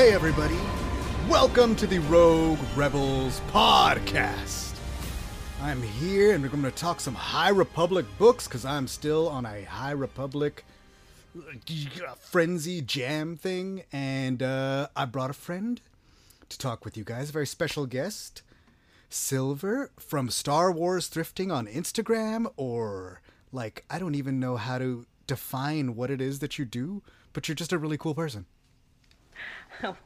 Hey, everybody. Welcome to the Rogue Rebels podcast. I'm here and we're going to talk some High Republic books because I'm still on a High Republic uh, frenzy jam thing. And uh, I brought a friend to talk with you guys, a very special guest, Silver from Star Wars Thrifting on Instagram, or like, I don't even know how to define what it is that you do, but you're just a really cool person.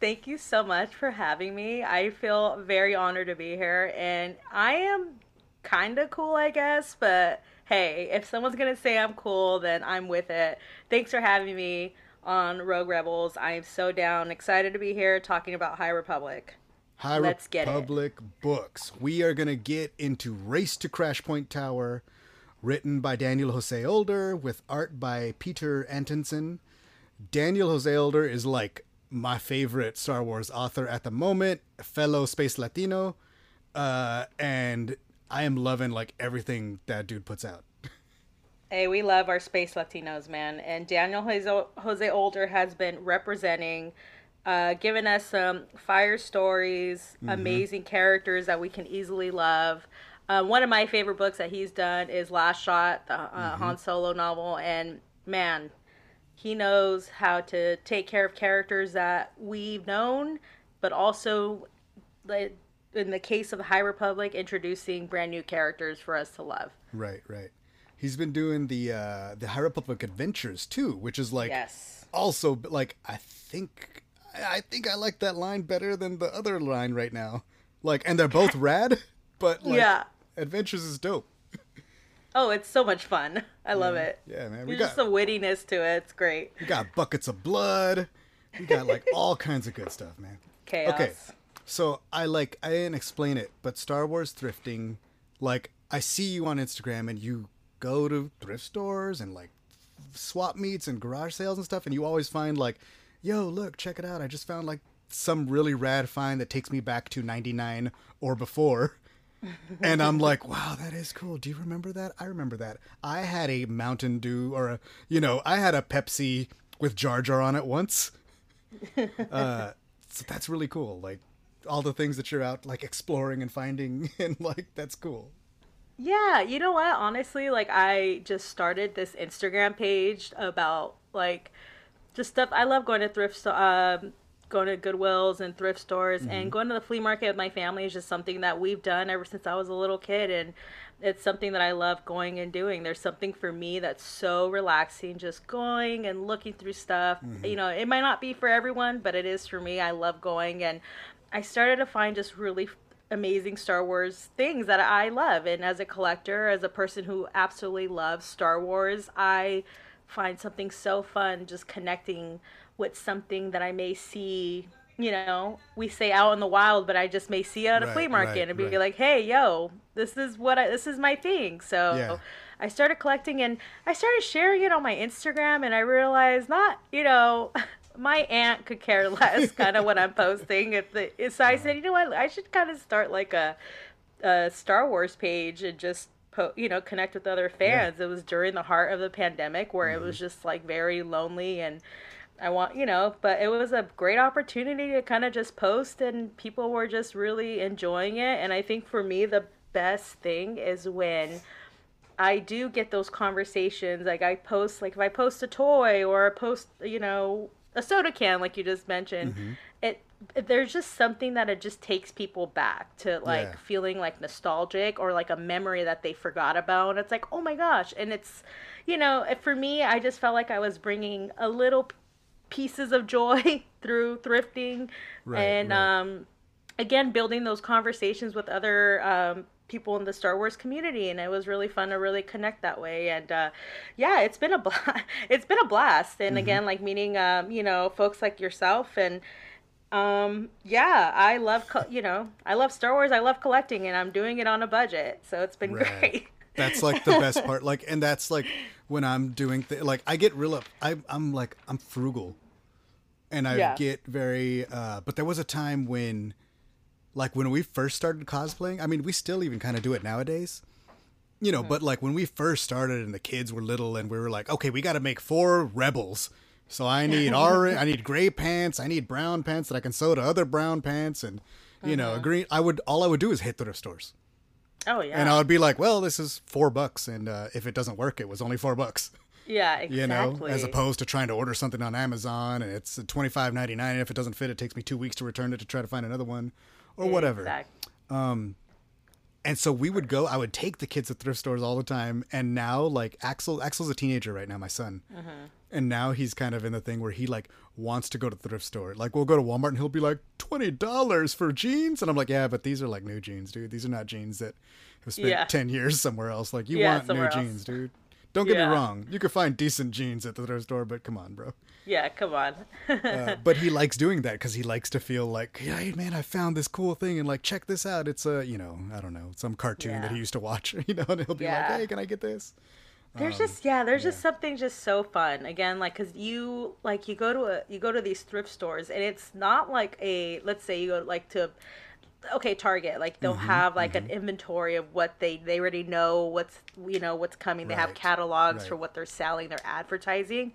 Thank you so much for having me. I feel very honored to be here, and I am kind of cool, I guess, but hey, if someone's gonna say I'm cool, then I'm with it. Thanks for having me on Rogue Rebels. I am so down, excited to be here talking about High Republic. High Let's get it. Republic books. We are going to get into Race to Crashpoint Tower, written by Daniel Jose Older, with art by Petur Antonsson. Daniel Jose Older is like my favorite Star Wars author at the moment, fellow Space Latino, uh, and I am loving like everything that dude puts out. Hey, we love our space Latinos, man. And Daniel Jose, Jose Older has been representing, uh, giving us some fire stories, amazing characters that we can easily love. Uh, one of my favorite books that he's done is Last Shot, the uh, Han Solo novel. And man, he knows how to take care of characters that we've known, but also, in the case of the High Republic, introducing brand new characters for us to love. Right, right. He's been doing the uh, the High Republic Adventures too, which is like Yes. also like I think I think I like that line better than the other line right now. Like, and they're both rad, but like, Yeah. Adventures is dope. Oh, it's so much fun. I love it. Yeah, man. We There's got just a wittiness to it. It's great. we got buckets of blood. We got like all kinds of good stuff, man. Chaos. Okay, so I like I didn't explain it, but Star Wars thrifting, like I see you on Instagram and you go to thrift stores and like swap meets and garage sales and stuff, and you always find like, yo, look, check it out. I just found like some really rad find that takes me back to '99 or before. And I'm like, wow, that is cool. Do you remember that? I remember that. I had a Mountain Dew or a, you know, I had a Pepsi with Jar Jar on it once. Uh, so that's really cool. Like all the things that you're out like exploring and finding, and like that's cool. Yeah, you know what? Honestly, like I just started this Instagram page about like just stuff. I love going to thrift um, going to Goodwills and thrift stores, and mm-hmm. going to the flea market with my family is just something that we've done ever since I was a little kid, and it's something that I love going and doing. There's something for me that's so relaxing, just going and looking through stuff. Mm-hmm. You know, it might not be for everyone, but it is for me. I love going, and I started to find just really amazing Star Wars things that I love. And as a collector, as a person who absolutely loves Star Wars, I find something so fun just connecting with something that I may see. You know, we say out in the wild, but I just may see it at a Right, flea market right, and be right. like, "Hey, yo, this is what I this is my thing." So Yeah. I started collecting and I started sharing it on my Instagram, and I realized not, you know, my aunt could care less kind of what I'm posting. If the so I said, uh-huh. you know what, I should kind of start like a, a Star Wars page and just po- you know connect with other fans. It was during the heart of the pandemic where it was mm-hmm. just like very lonely and. I want, you know, but it was a great opportunity to kind of just post and people were just really enjoying it. And I think for me, the best thing is when I do get those conversations. Like I post, like if I post a toy or I post, you know, a soda can, like you just mentioned, it, it there's just something that it just takes people back to like Yeah. feeling like nostalgic or like a memory that they forgot about. And it's like, oh my gosh! And it's, you know, for me, I just felt like I was bringing a little pieces of joy through thrifting Right, and right. um again building those conversations with other um people in the Star Wars community and it was really fun to really connect that way and uh yeah it's been a bla- it's been a blast and again like meeting um you know folks like yourself and um yeah I love co- you know I love Star Wars I love collecting and I'm doing it on a budget so it's been Right. great That's like the best part. Like, and that's like when I'm doing th- like I get real up. I, I'm like I'm frugal, and I Yeah. get very. uh But there was a time when, like when we first started cosplaying. I mean, we still even kind of do it nowadays. You know, but like when we first started and the kids were little and we were like, okay, we got to make four rebels So I need orange, I need gray pants, I need brown pants that I can sew to other brown pants, and you know, Mm-hmm. green. I would all I would do is hit thrift stores, Oh yeah. and I would be like, well, this is four bucks, and uh, if it doesn't work, it was only four bucks. Yeah, exactly. You know, as opposed to trying to order something on Amazon and it's twenty five ninety nine. If it doesn't fit, it takes me two weeks to return it to try to find another one, or whatever. Exact- um, And so we would go. I would take the kids to thrift stores all the time. And now, like Axel, Axel's a teenager right now, my son. Uh-huh. And now he's kind of in the thing where he like wants to go to the thrift store. Like we'll go to Walmart and he'll be like twenty dollars for jeans, and I'm like, yeah, but these are like new jeans, dude. These are not jeans that have spent Yeah. ten years somewhere else. Like you Yeah, want new else. jeans, dude. Don't get Yeah. me wrong. You could find decent jeans at the thrift store, but come on, bro. Yeah, come on. Uh, but he likes doing that because he likes to feel like, hey man, I found this cool thing and like check this out. It's a you know I don't know some cartoon that he used to watch. You know, and he'll be Yeah. like, hey, can I get this? There's just yeah, there's just something just so fun. Again, like cuz you like you go to a you go to these thrift stores and it's not like a let's say you go like to okay, Target, like they'll Mm-hmm, have like an inventory of what they they already know what's you know what's coming. They have Right, catalogs for what they're selling, they're advertising.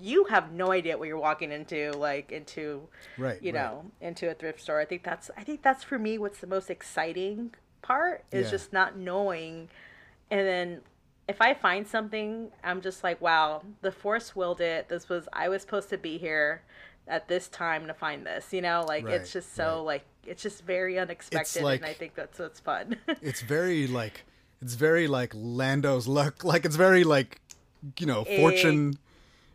You have no idea what you're walking into like into Right, you right. know, into a thrift store. I think that's I think that's for me what's the most exciting part is Yeah. just not knowing and then if I find something, I'm just like, wow, the force willed it. This was I was supposed to be here at this time to find this. You know, like Right, it's just so right. like it's just very unexpected, like- and I think that's what's fun. It's very like it's very like Lando's luck. Like it's very like you know fortune.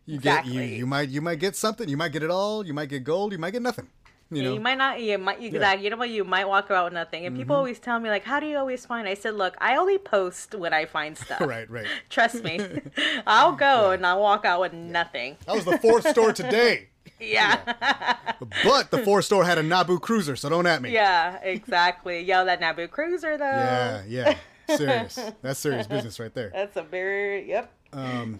You get you you might you might get something. You might get it all. You might get gold. You might get nothing. You Yeah, know. you might not. You might. You, exactly. You know what? You might walk out with nothing. And Mm-hmm. people always tell me like, "How do you always find?" I said, "Look, I only post when I find stuff. right, right. Trust me. I'll go and I'll walk out with nothing. That was the fourth store today. Yeah. But the four store had a Naboo cruiser, so don't at me. yeah. Exactly. Yo, that Naboo cruiser though. Yeah, yeah. Serious. That's serious business right there. That's a very yep. Um,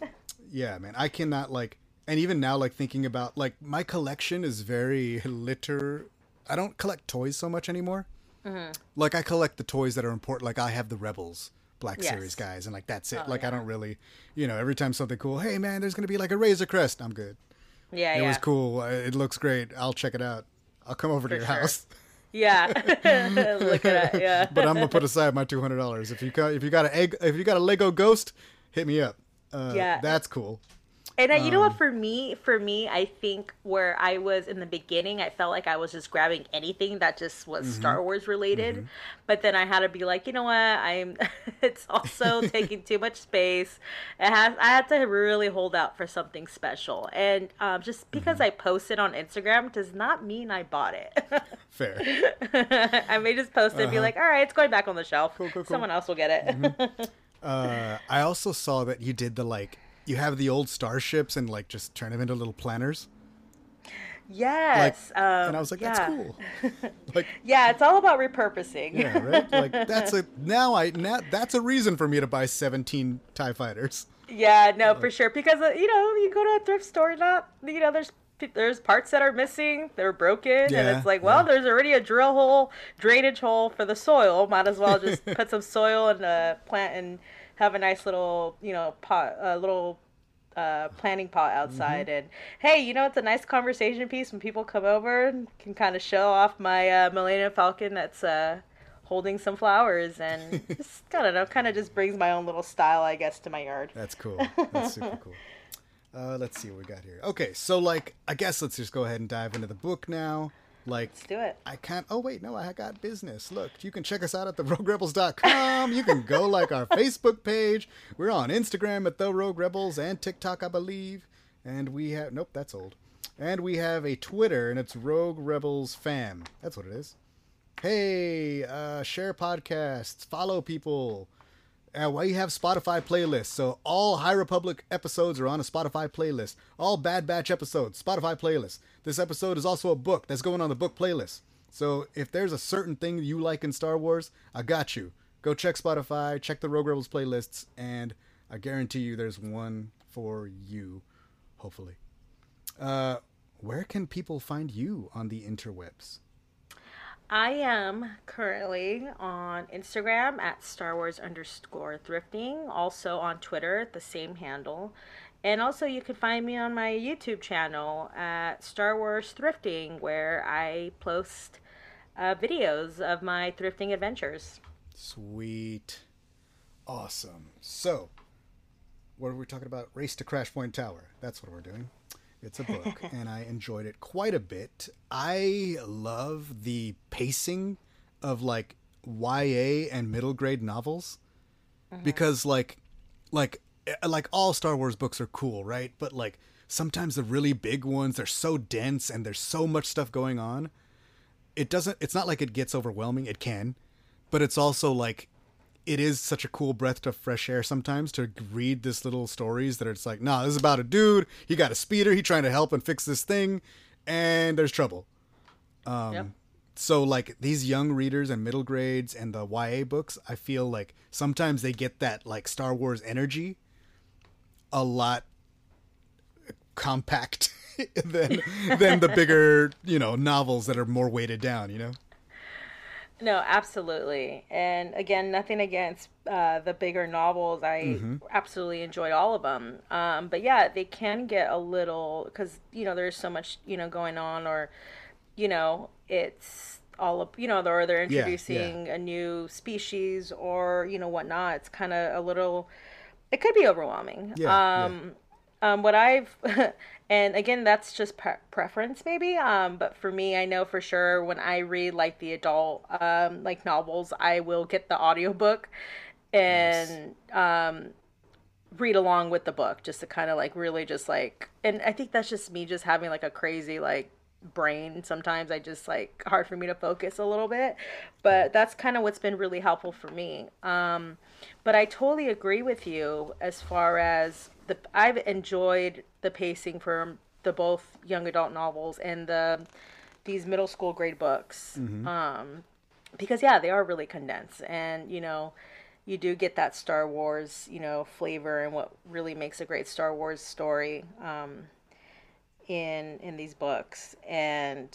yeah, man. I cannot like, and even now, like thinking about like my collection is very litter. I don't collect toys so much anymore. Mm-hmm. Like I collect the toys that are important. Like I have the Rebels Black Yes. Series guys, and like that's it. Oh, like I don't really, you know, every time something cool. Hey man, there's gonna be like a Razor Crest. I'm good. Yeah. It yeah. was cool. It looks great. I'll check it out. I'll come over to your sure. house. Yeah. Look at. Yeah. but I'm gonna put aside my two hundred dollars. If you got if you got a egg if you got a Lego Ghost, hit me up. Uh, Yeah. that's cool. And uh, you know Um, what? For me, for me, I think where I was in the beginning, I felt like I was just grabbing anything that just was Mm-hmm. Star Wars related. But then I had to be like, you know what? I'm. it's also taking too much space. It has. I had to really hold out for something special. And um, just Mm-hmm. because I posted on Instagram does not mean I bought it. Fair. I may just post it and be like, all right, it's going back on the shelf. Uh-huh. cool, cool. Someone else will get it. Uh, I also saw that you did the like you have the old starships and like just turn them into little planners. Like, yes. um, and I was like, that's yeah. cool. like, Yeah, it's all about repurposing. yeah, right. Like that's a now I now that's a reason for me to buy seventeen Tie Fighters. Yeah, no, for sure. Because uh, you know, you go to a thrift store, not you know, there's there's parts that are missing, they're broken, and it's like, well, yeah. there's already a drill hole, drainage hole for the soil. Might as well just put some soil and uh, plant and have a nice little, you know, pot, a little uh, planting pot outside. And hey, you know, it's a nice conversation piece when people come over and can kind of show off my uh, Millennium Falcon that's uh, holding some flowers and just I don't know, kind of just brings my own little style, I guess, to my yard. That's cool. That's super cool. Uh, let's see what we got here. Okay, so like I guess let's just go ahead and dive into the book now. Like Let's do it. I can't. Oh wait, no, I got business. Look, you can check us out at theroguerebels.com. You can go like our Facebook page. We're on Instagram at the Rogue Rebels and TikTok, I believe. And we have nope, that's old. And we have a Twitter, and it's Rogue Rebels Fam. That's what it is. Hey, uh, share podcasts, follow people. Uh, we have Spotify playlists, so all High Republic episodes are on a Spotify playlist. All Bad Batch episodes, Spotify playlist. This episode is also a book that's going on the book playlist. So if there's a certain thing you like in Star Wars, I got you. Go check Spotify, check the Rogue Rebels playlists, and I guarantee you there's one for you, hopefully. Uh, where can people find you on the interwebs? I am currently on Instagram at Star Wars underscore thrifting, also on Twitter at the same handle. And also, you can find me on my YouTube channel at Star Wars Thrifting, where I post uh, videos of my thrifting adventures. Sweet. Awesome. So, what are we talking about? Race to Crashpoint Tower. That's what we're doing. It's a book, and I enjoyed it quite a bit. I love the pacing of like YA and middle grade novels because like like eh, like all Star Wars books are cool, right? But like sometimes the really big ones they're so dense and there's so much stuff going on. It doesn't it's not like it gets overwhelming. It can, but it's also like it is such a cool breath of fresh air sometimes to read this little stories that it's like, nah, this is about a dude. He got a speeder. He trying to help and fix this thing, and there's trouble. Um, Yep. So like these young readers and middle grades and the YA books, I feel like sometimes they get that like Star Wars energy a lot compact than than the bigger you know novels that are more weighted down. You know. No, absolutely. And again, nothing against uh, the bigger novels. I absolutely enjoyed all of them. Um, but yeah, they can get a little because you know there's so much you know going on, or you know it's all up, you know, or they're Yeah, yeah. introducing a new species or you know whatnot. It's kind of a little. It could be overwhelming. Yeah, yeah. um, um, what I've and again that's just pre- preference maybe um, but for me I know for sure when I read like the adult um, like novels I will get the audiobook and um, read along with the book just to kind of like really just like and I think that's just me just having like a crazy like brain sometimes. I just like hard for me to focus a little bit but that's kind of what's been really helpful for me. Um but I totally agree with you as far as the I've enjoyed the pacing for the both young adult novels and the these middle school grade books. Um because yeah they are really condensed. And you know you do get that star wars you know flavor and what really makes a great star wars story um in in these books. And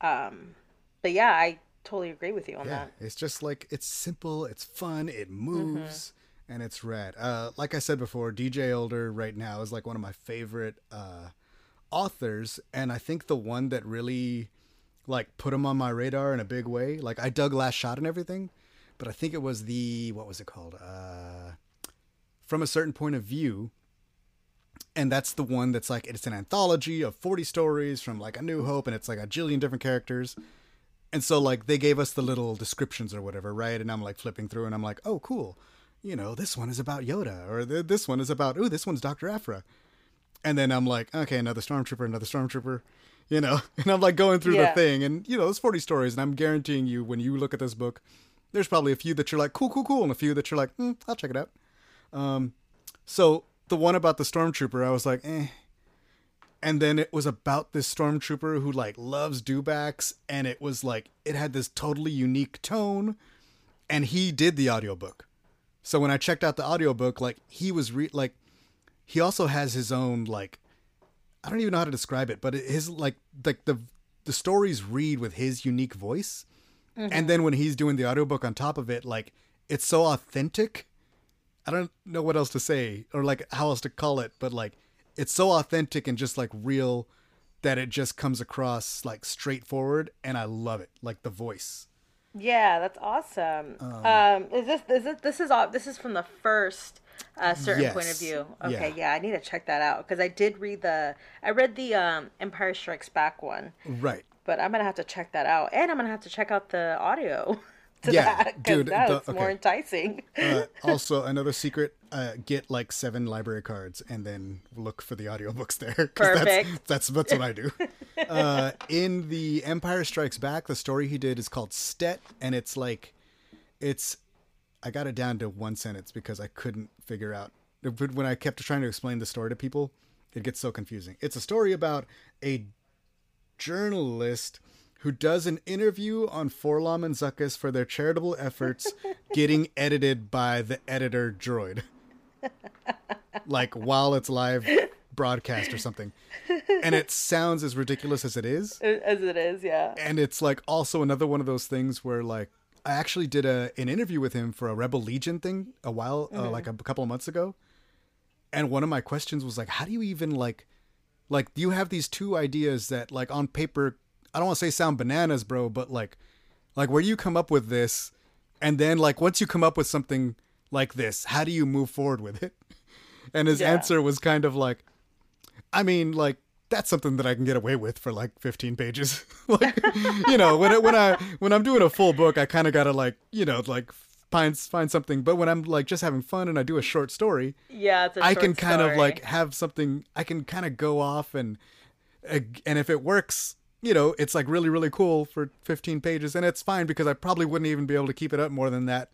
um but yeah i totally agree with you on Yeah, that. it's just like it's simple, it's fun, it moves, and it's rad. Uh, like I said before, DJ Older right now is like one of my favorite uh, authors, and I think the one that really like put him on my radar in a big way. Like I dug Last Shot and everything, but I think it was the what was it called? Uh, From a certain point of view. And that's the one that's like it's an anthology of 40 stories from like A New Hope, and it's like a jillion different characters. And so like they gave us the little descriptions or whatever, right? And I'm like flipping through and I'm like, "Oh, cool. You know, this one is about Yoda or th- this one is about ooh, this one's Dr. Aphra." And then I'm like, "Okay, another stormtrooper, another stormtrooper." You know, and I'm like going through Yeah. the thing and you know, there's 40 stories and I'm guaranteeing you when you look at this book, there's probably a few that you're like, "Cool, cool, cool," and a few that you're like, mm, "I'll check it out." Um so the one about the stormtrooper, I was like, "Eh." and then it was about this stormtrooper who like loves dewbacks and it was like it had this totally unique tone and he did the audiobook so when i checked out the audiobook like he was re- like he also has his own like i don't even know how to describe it but his like like the the stories read with his unique voice and mm-hmm. then when he's doing the audiobook on top of it like it's so authentic I don't know what else to say or like how else to call it, but like it's so authentic and just like real that it just comes across like straightforward and I love it. Like the voice. Yeah, that's awesome. Um, is this is this this is all this is from the first uh, certain point of view? Okay, Yeah. yeah. I need to check that out because I did read the I read the um, Empire Strikes Back one, Right. but I'm gonna have to check that out, and I'm gonna have to check out the audio to Yeah, that because that's more okay. enticing. Uh, also another secret, uh, get like seven library cards and then look for the audiobooks there. Perfect. That's, that's that's what I do. Uh, in the Empire Strikes Back, the story he did is called Stet, and it's like, it's, I got it down to one sentence because I couldn't figure out but when I kept trying to explain the story to people. It gets so confusing. It's a story about a journalist who does an interview on 4-LOM and Zuckuss for their charitable efforts getting edited by the editor droid. like while it's live broadcast or something. And it sounds as ridiculous as it is. As it is, yeah. And it's like also another one of those things where like I actually did a an interview with him for a Rebel Legion thing a while uh, like a couple of months ago. and one of my questions was like, how do you even like, like you have these two ideas that like on paper, I don't want to say sound bananas, bro, but like, like where do you come up with this, and then like once you come up with something like this, how do you move forward with it? And his Yeah. answer was kind of like, I mean, like that's something that I can get away with for like 15 pages. like, you know, when it, when I when I'm doing a full book, I kind of gotta like, you know, like find find something. But when I'm like just having fun and I do a short story, Yeah, it's a I can kind of like have something. I can kind of go off and and if it works. You know, it's like really, really cool for 15 pages, and it's fine because I probably wouldn't even be able to keep it up more than that.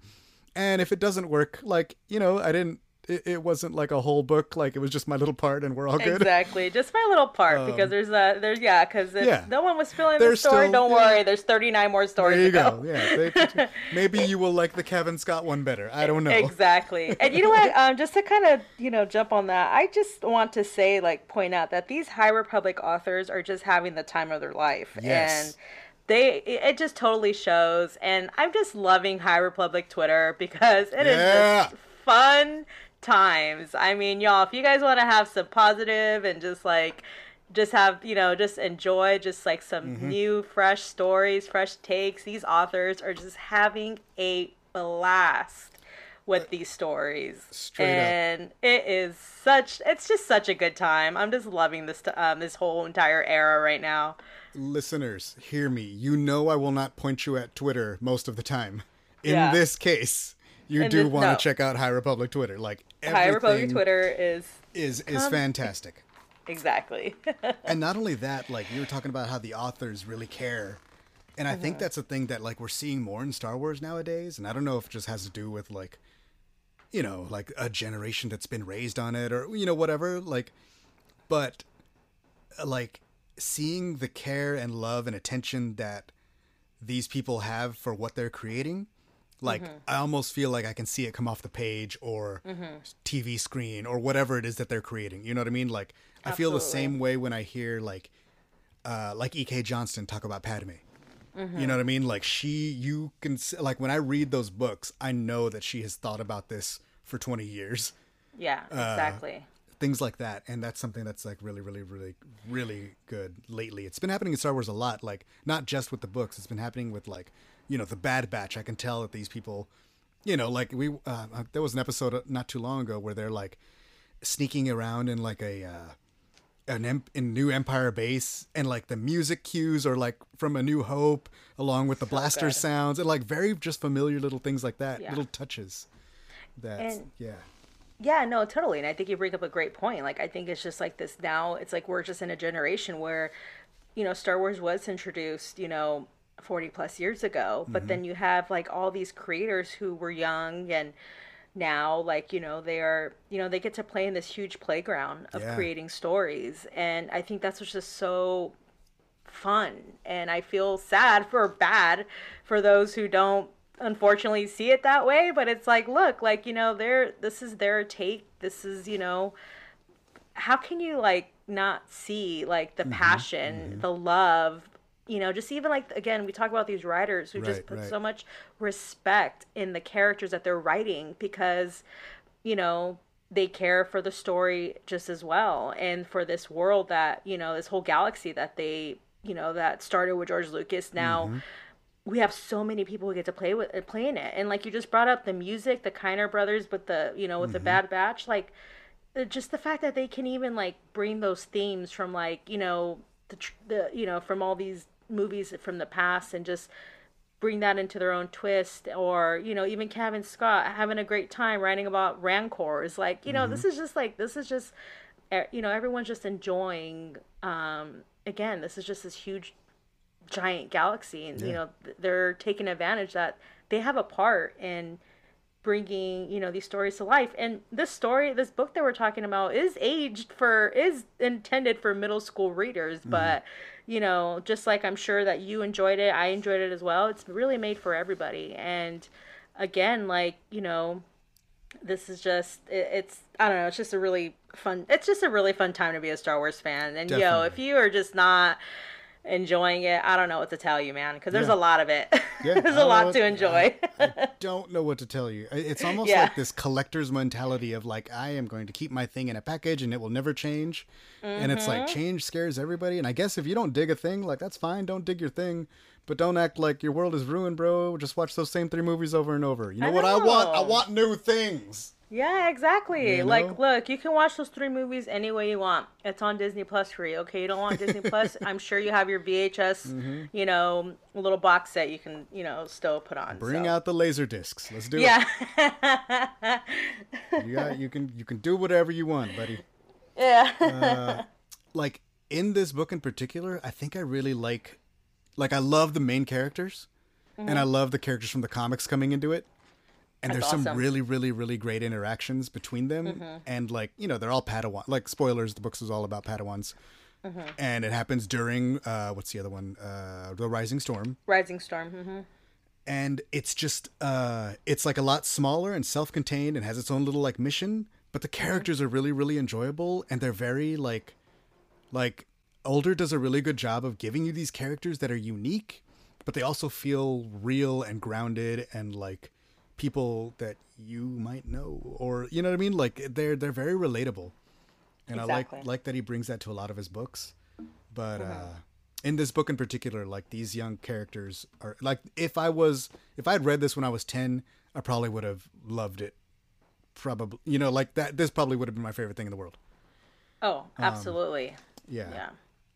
And if it doesn't work, like, you know, I didn't, it, it wasn't like a whole book, like it was just my little part and we're all good. Exactly, just my little part because there's a there's yeah because Um, yeah. no one was feeling the story, still- don't yeah. worry, there's 39 more stories There you go. Yeah. They- maybe you will like the Cavan Scott one better. I don't know. Exactly. And you know what? Um, just to kind of, you know, jump on that, I just want to say, like, point out that these High Republic authors are just having the time of their life. Yes. And they, it just totally shows. And I'm just loving High Republic Twitter because it is Yeah. just fun times. I mean, y'all, if you guys want to have some positive and just like, just have you know just enjoy just like some Mm-hmm. new fresh stories fresh takes these authors are just having a blast with these stories Straight up. and it is such it's just such a good time i'm just loving this um this whole entire era right now Listeners, hear me. You know I will not point you at Twitter most of the time. In Yeah. this case, you In do want to no. check out High Republic Twitter. Like high republic twitter is is is Come- fantastic. exactly and not only that, like you were talking about how the authors really care. And I Mm-hmm. think that's a thing that like we're seeing more in Star Wars nowadays. And I don't know if it just has to do with like you know, like a generation that's been raised on it or you know, whatever. Like but like seeing the care and love and attention that these people have for what they're creating like Mm-hmm. i almost feel like i can see it come off the page or tv screen or whatever it is that they're creating you know what i mean? Like i feel the same way when i hear like uh like ek johnston talk about padme. Mm-hmm. you know what i mean? Like she you can like when i read those books i know that she has thought about this for 20 years. Yeah exactly. things like that. And that's something that's like really really really really good lately. It's been happening in star wars a lot like not just with the books. It's been happening with like you know the bad batch i can tell that these people you know like we uh, uh, there was an episode not too long ago where they're like sneaking around in like a uh an em- in new empire base and like the music cues are like from a new hope along with the blaster good. sounds and like very just familiar little things like that Yeah. little touches that And- yeah Yeah, no, totally. And I think you bring up a great point. Like, I think it's just like this now, it's like we're just in a generation where, you know, Star Wars was introduced, you know, 40 plus years ago. But then you have like all these creators who were young and now, like, you know, they are, you know, they get to play in this huge playground of Yeah. creating stories. And I think that's what's just so fun and i feel sad for bad for those who don't unfortunately see it that way but it's like look like you know they're this is their take this is you know how can you like not see like Mm-hmm. the passion the love you know just even like again we talk about these writers who just put right. so much respect in the characters that they're writing because you know they care for the story just as well and for this world that you know this whole galaxy that they you know that started with george lucas now Mm-hmm. we have so many people who get to play with play in it and like you just brought up the music the kiner brothers with the you know with the bad batch like uh, just the fact that they can even like bring those themes from like you know the, the you know from all these movies from the past and just bring that into their own twist or you know even Cavan Scott having a great time writing about rancors. Like you know this is just like this is just eh, you know everyone's just enjoying um again this is just this huge giant galaxy and you know they're taking advantage that they have a part in bringing you know these stories to life. And this story this book that we're talking about is aged for is intended for middle school readers but you know just like i'm sure that you enjoyed it i enjoyed it as well. It's really made for everybody. And again like you know this is just it, it's i don't know it's just a really fun it's just a really fun time to be a star wars fan. And yo if you are just not enjoying it. I don't know what to tell you, man, because there's Yeah. a lot of it. Yeah, there's a lot to enjoy. I don't know what to tell you. It's almost Yeah. like this collector's mentality of like, I am going to keep my thing in a package and it will never change. And it's Mm-hmm. like change scares everybody. And I guess if you don't dig a thing, like that's fine. Don't dig your thing, but don't act like your world is ruined, bro. Just watch those same three movies over and over. You know, I what I want? I want new things. Yeah, exactly. You know? Like, look, you can watch those three movies any way you want. It's on Disney Plus for you. Okay, you don't want Disney Plus? I'm sure you have your VHS, Mm-hmm. you know, little box set you can, you know, still put on. Bring so. out the laser discs. Let's do Yeah. it. You got, you can you can do whatever you want, buddy. yeah. like in this book in particular, I think I really like like I love the main characters and I love the characters from the comics coming into it. And That's there's some really, really, really great interactions between them. And like, you know, they're all Padawan like spoilers, the books is all about Padawans. And it happens during uh what's the other one? Uh The Rising Storm. Rising Storm. hmm And it's just uh it's like a lot smaller and self-contained and has its own little like mission, but the characters are really, really enjoyable and they're very like like older does a really good job of giving you these characters that are unique but they also feel real and grounded and like people that you might know or you know what i mean? Like they're they're very relatable. And i like like that he brings that to a lot of his books. But uh in this book in particular like these young characters are like if i was if i had read this when i was 10 i probably would have loved it. Probably you know like that this probably would have been my favorite thing in the world. Oh, absolutely. yeah. Yeah.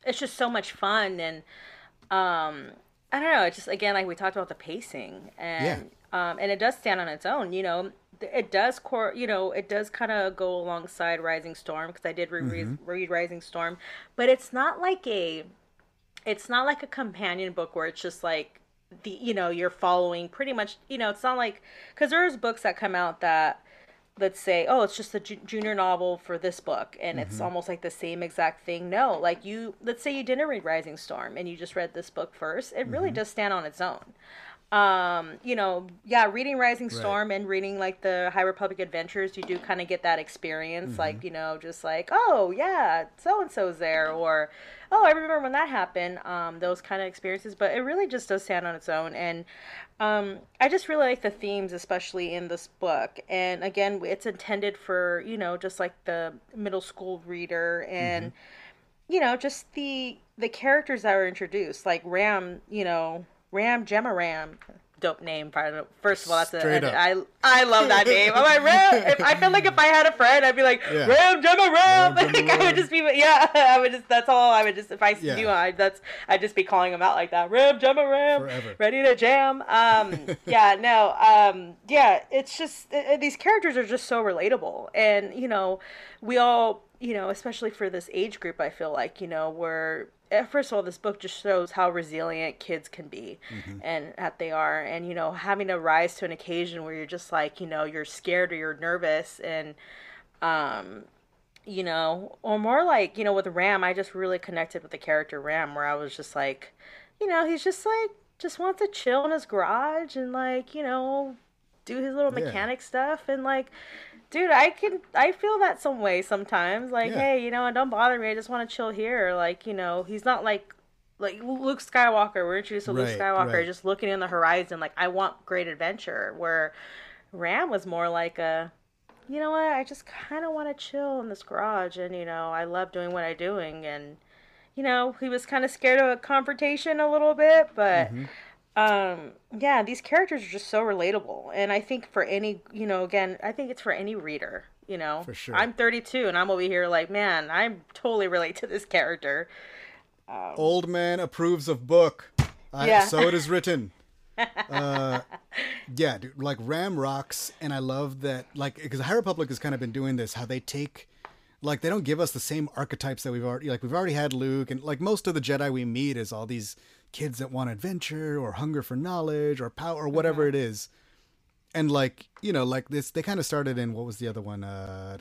It's just so much fun and um i don't know it's just again like we talked about the pacing and um and it does stand on its own you know it does core you know it does kind of go alongside rising storm because i did reread, mm-hmm. read rising storm. But it's not like a it's not like a companion book where it's just like the you know you're following pretty much you know it's not like because there's books that come out that let's say oh it's just a ju- junior novel for this book and it's mm-hmm. almost like the same exact thing. No like you let's say you didn't read rising storm and you just read this book first it really mm-hmm. does stand on its own um you know yeah reading rising storm and reading like the high republic adventures you do kind of get that experience like you know just like oh yeah so and so's there or oh i remember when that happened um those kind of experiences but it really just does stand on its own and um i just really like the themes especially in this book and again it's intended for you know just like the middle school reader and you know just the the characters that were introduced like ram you know ram Jomaram. Dope name first of all that's Straight a. I, I love that name. I'm like ram if, i feel like if i had a friend i'd be like Yeah. ram Jomaram, Ram, like, i would just be yeah i would just that's all i would just if i Yeah. do I, that's i'd just be calling him out like that. Ram Jomaram. Forever. ready to jam. Um yeah no um yeah it's just uh, these characters are just so relatable. And you know we all you know especially for this age group i feel like you know we're first of all this book just shows how resilient kids can be and that they are and you know having to rise to an occasion where you're just like you know you're scared or you're nervous and um you know or more like you know with ram i just really connected with the character ram where i was just like you know he's just like just wants to chill in his garage and like you know do his little Yeah. mechanic stuff and like dude i can i feel that some way sometimes like Yeah. hey you know don't bother me i just want to chill here like you know he's not like like luke skywalker we're introduced to luke skywalker right. just looking in the horizon like i want great adventure where ram was more like a you know what i just kind of want to chill in this garage and you know i love doing what i'm doing and you know he was kind of scared of a confrontation a little bit but Mm-hmm. Um yeah these characters are just so relatable and i think for any you know again i think it's for any reader you know For sure. i'm 32 and i'm over here like man i totally relate to this character Old man approves of book. I, Yeah. So it is written. uh, yeah, dude, like Ram rocks, and I love that. Like, because High Republic has kind of been doing this, how they take, like, they don't give us the same archetypes that we've already, like, we've already had Luke, and like most of the Jedi we meet is all these kids that want adventure or hunger for knowledge or power or whatever it is. And like you know, like this, they kind of started in what was the other one? Uh,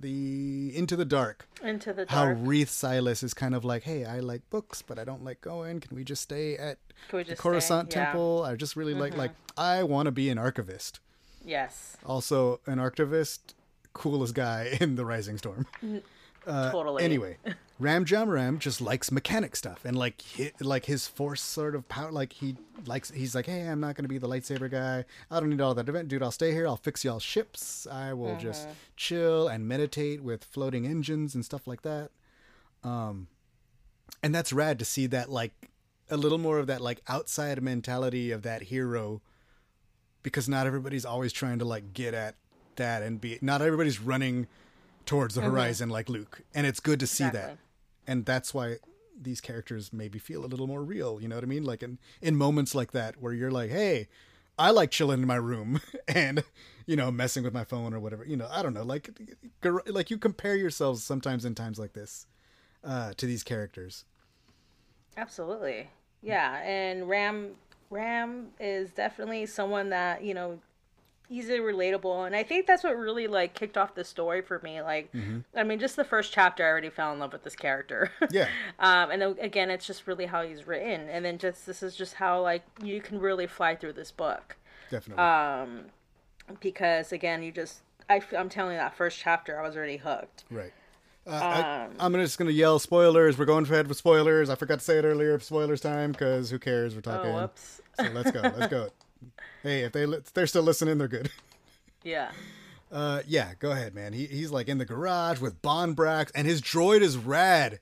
the Into the Dark into the Dark. how Reath Silas is kind of like, hey, I like books, but I don't like going. Can we just stay at we the just Coruscant stay? Yeah. Mm-hmm. Temple? I just really like, like, I want to be an archivist. yes Also, an archivist, coolest guy in the Rising Storm. Uh, totally Anyway, Ram Jomaram just likes mechanic stuff and like hi like his force sort of power. Like he likes, he's like, hey, I'm not going to be the lightsaber guy. I don't need all that event, dude. I'll stay here. I'll fix y'all ships. I will just chill and meditate with floating engines and stuff like that. Um, and that's rad to see that like a little more of that like outside mentality of that hero, because not everybody's always trying to like get at that and be. Not everybody's running towards the horizon like Luke, and it's good to see that Exactly. And that's why these characters maybe feel a little more real you know what i mean like in in moments like that where you're like hey i like chilling in my room and you know messing with my phone or whatever you know i don't know like like you compare yourselves sometimes in times like this uh to these characters Absolutely. Yeah, and Ram Ram is definitely someone that, you know, easily relatable and I think that's what really like kicked off the story for me. Like I mean, just the first chapter I already fell in love with this character. yeah um and then again, it's just really how he's written and then just this is just how like you can really fly through this book. definitely Um because again, you just I, I'm telling you that first chapter I was already hooked. right uh, I, i'm just gonna yell spoilers we're going for ahead with spoilers i forgot to say it earlier spoilers time because who cares we're talking Oh, whoops. so let's go let's go hey if they li- they're still listening they're good Yeah. Uh, yeah, go ahead, man. He, he's like in the garage with Bonbraks, and his droid is rad.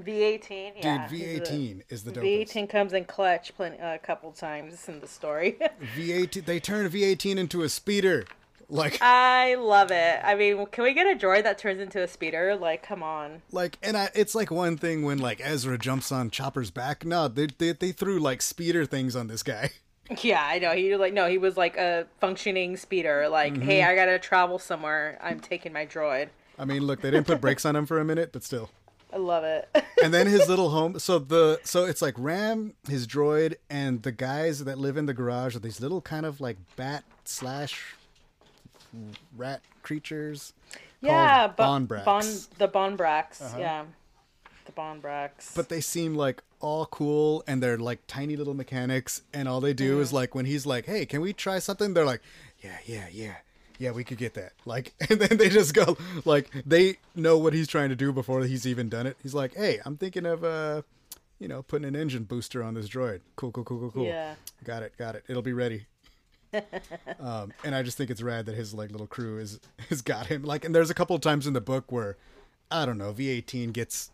V18, Dude, yeah. he's a- V18 is the dopest. V18 comes in clutch plenty, a couple times in the story. V18, they turn V18 into a speeder. Like, I love it. I mean, can we get a droid that turns into a speeder? Like, come on. like, and I, it's like one thing when like Ezra jumps on Chopper's back. No, they, they, they threw like speeder things on this guy. Yeah, I know. He like no, he was like a functioning speeder. Like, Mm-hmm. hey, I gotta travel somewhere. I'm taking my droid. I mean, look, they didn't put brakes on him for a minute, but still. I love it. And then his little home. So the so it's like Ram, his droid, and the guys that live in the garage are these little kind of like bat slash rat creatures. yeah, but Bonbraks. Bon the Bonbraks. Yeah, the Bonbraks. but they seem like all cool and they're like tiny little mechanics and all they do is like when he's like hey can we try something? they're like yeah yeah yeah. Yeah we could get that. Like and then they just go like they know what he's trying to do before he's even done it. He's like hey i'm thinking of uh you know putting an engine booster on this droid. Cool cool cool cool cool. Yeah. got it got it. It'll be ready. Um, and I just think it's rad that his like little crew is has got him. Like, and there's a couple of times in the book where I don't know V18 gets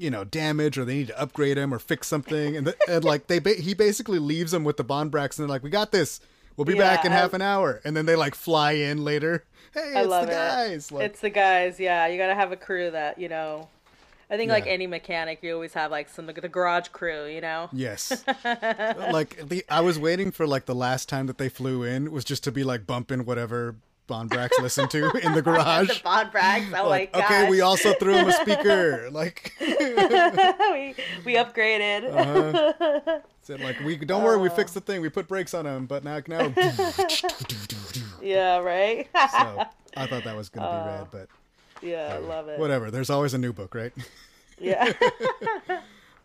you know damaged or they need to upgrade him or fix something, and, the, and like they ba- he basically leaves them with the Bonbraks and they're like, we got this. We'll be Yeah, back in I- half an hour, and then they like fly in later. Hey, I it's love the it. guys. Like, it's the guys. Yeah, you gotta have a crew that you know. I think like any mechanic, you always have like some like the garage crew. You know. Yes. like the I was waiting for like the last time that they flew in was just to be like bumping whatever Bonbraks listened to in the garage. the Bonbraks. Oh like, my gosh. okay, we also threw him a speaker. Like, we we upgraded. Uh-huh. said like, we don't worry, we fixed the thing. We put brakes on him, but now now. Yeah, right. so I thought that was gonna be rad, but yeah, I love it. whatever. There's always a new book, right? Yeah.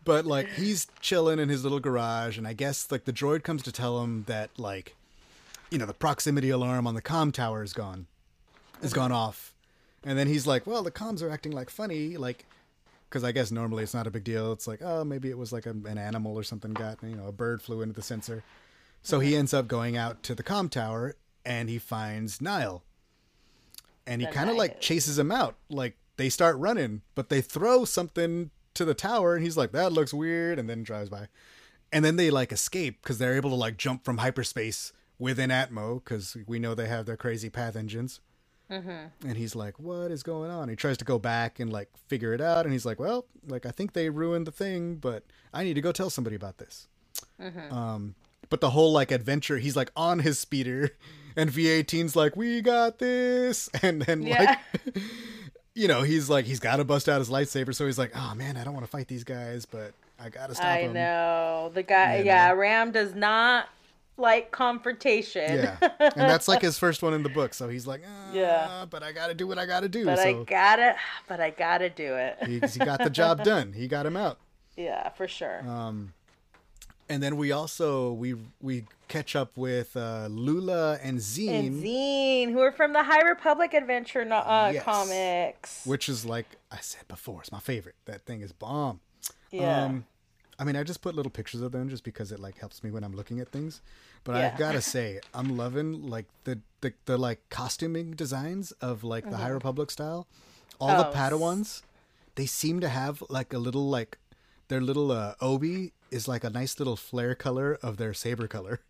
But like he's chilling in his little garage, and I guess like the droid comes to tell him that like, you know, the proximity alarm on the comm tower is gone, is gone off, and then he's like, well, the comms are acting like funny, like, because I guess normally it's not a big deal. It's like, oh, maybe it was like a, an animal or something got, you know, a bird flew into the sensor, so he ends up going out to the comm tower and he finds Nihil, and he kind of like chases him out, like they start running, but they throw something to the tower, and he's like, "That looks weird," and then drives by, and then they like escape because they're able to like jump from hyperspace within Atmo because we know they have their crazy path engines. Mm-hmm. And he's like, "What is going on?" He tries to go back and like figure it out, and he's like, "Well, like I think they ruined the thing, but I need to go tell somebody about this." Um, but the whole like adventure, he's like on his speeder, and V18's like, "We got this," and then Yeah. like, you know, he's like, he's got to bust out his lightsaber, so he's like, "Oh man, I don't want to fight these guys, but I gotta stop I them." know. The guy You yeah, know? Ram does not like confrontation. Yeah, and that's like his first one in the book, so he's like, ah, Yeah. but I gotta do what I gotta do." but I gotta but I gotta do it. he, he got the job done. He got him out. yeah, for sure. Um, And then we also we we catch up with uh, Lula and Zeen, And Zeen, who are from the High Republic Adventure no- uh, Yes. comics. which is like I said before, it's my favorite. That thing is bomb. Yeah. Um, I mean, I just put little pictures of them just because it like helps me when I'm looking at things. But Yeah. I've got to say, I'm loving like the, the the like costuming designs of like the High Republic style. All the Mm-hmm. Oh, s- Padawans, they seem to have like a little like their little uh, obi is like a nice little flare color of their saber color.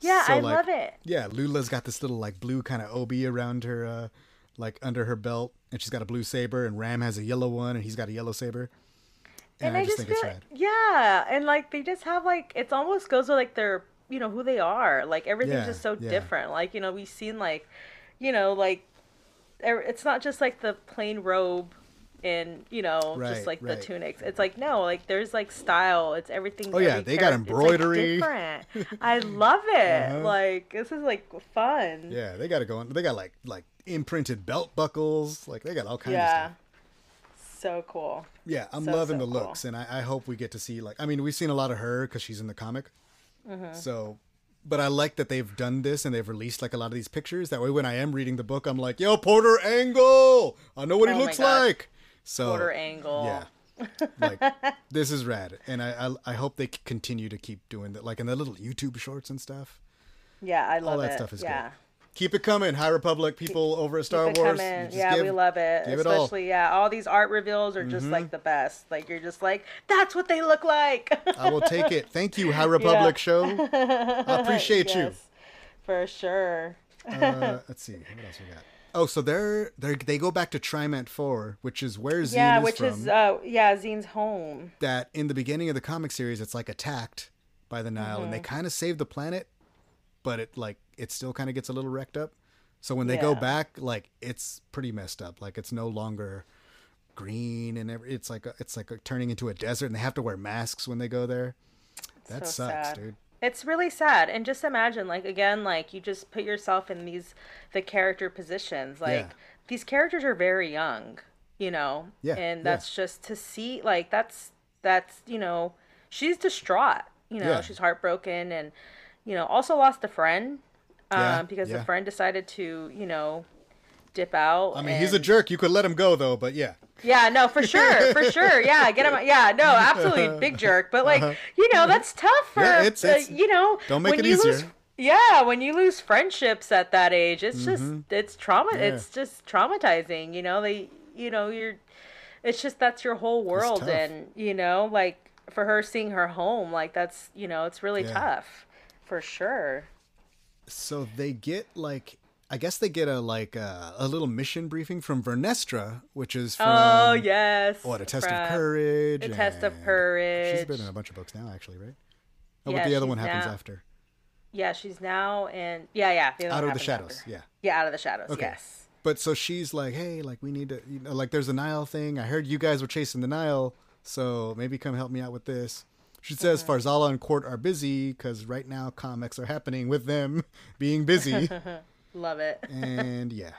yeah, so, I like, love it. Yeah, Lula's got this little like blue kind of obi around her, uh, like under her belt, and she's got a blue saber, and Ram has a yellow one, and he's got a yellow saber. And, I, just think feel it's rad. yeah, and like they just have like it's almost goes with like their you know who they are. Like everything's Yeah, just so yeah. different. Like you know we've seen like you know like er- it's not just like the plain robe and you know Right, just like right. the tunics. It's like no, like there's like style. It's everything. Oh, yeah, they got character- like, embroidery. different. I love it. Uh-huh. Like this is like fun. Yeah, they got it going. They got like like imprinted belt buckles. Like they got all kinds of Yeah. stuff. So cool. Yeah, I'm So, loving so the cool. looks, and I, I hope we get to see like I mean we've seen a lot of her because she's in the comic, Mm-hmm. so. But I like that they've done this and they've released like a lot of these pictures. That way, when I am reading the book, I'm like, "Yo, Porter Engle! I know what he Oh looks like." So Porter Engle. Yeah. like this is rad, and I, I I hope they continue to keep doing that, like in the little YouTube shorts and stuff. Yeah, I love All that it. stuff is yeah. Keep it coming, High Republic people over at Star Wars. Yeah, give- we love it. give it all. Mm-hmm. Especially, yeah, all these art reveals are just like the best. Like you're just like, that's what they look like. I will take it. Thank you, High Republic show. I appreciate Yes, For sure. Uh, let's see, what else we got? Oh, so they're they they go back to Trymant Four, which is where Zeen yeah, is which from. is uh yeah, Zeen's home. that in the beginning of the comic series, it's like attacked by the Nihil, and they Mm-hmm. kind of save the planet, but it like it still kind of gets a little wrecked up. So when they go back, like it's pretty messed up. Like it's no longer green, and every, it's like a, it's like a, turning into a desert, and they have to wear masks when they go there. That So sucks, sad. dude. It's really sad. And just imagine, like again, like you just put yourself in these the character positions. Like Yeah. these characters are very young, you know? Yeah, And yeah. that's just to see like that's that's you know, she's distraught. You know, Yeah. she's heartbroken and you know, also lost a friend. Um, Yeah, because yeah. the friend decided to, you know, dip out. I mean, he's a jerk. You could let him go though, but yeah, yeah, no, for sure, for sure. Yeah, get him. Yeah, no, absolutely, big jerk. But like, you know, that's tough for Uh-huh. Yeah, it's- uh, you know. don't make when it you lose- easier. yeah, when you lose friendships at that age, it's just it's trauma. Mm-hmm. Yeah. It's just traumatizing. You know, they, you know, you're. It's just that's your whole world, and you know, like for her seeing her home, like that's you know, it's really Yeah. tough, for sure. So they get like I guess they get a like uh, a little mission briefing from Vernestra, which is from oh yes. what a test of courage. A Test of Courage. She's been in a bunch of books now, actually, right? Oh, Yeah, but the other one happens now- after. Yeah, she's now in. Yeah, yeah. the Out of the shadows, after. yeah. Yeah, out of the shadows. Okay. Yes. But so she's like, hey, like we need to, you know, like there's a Nihil thing. I heard you guys were chasing the Nihil, so maybe come help me out with this. She says Uh-huh. Farzala and Qort are busy because right now comics are happening with them being busy. Love it. and yeah,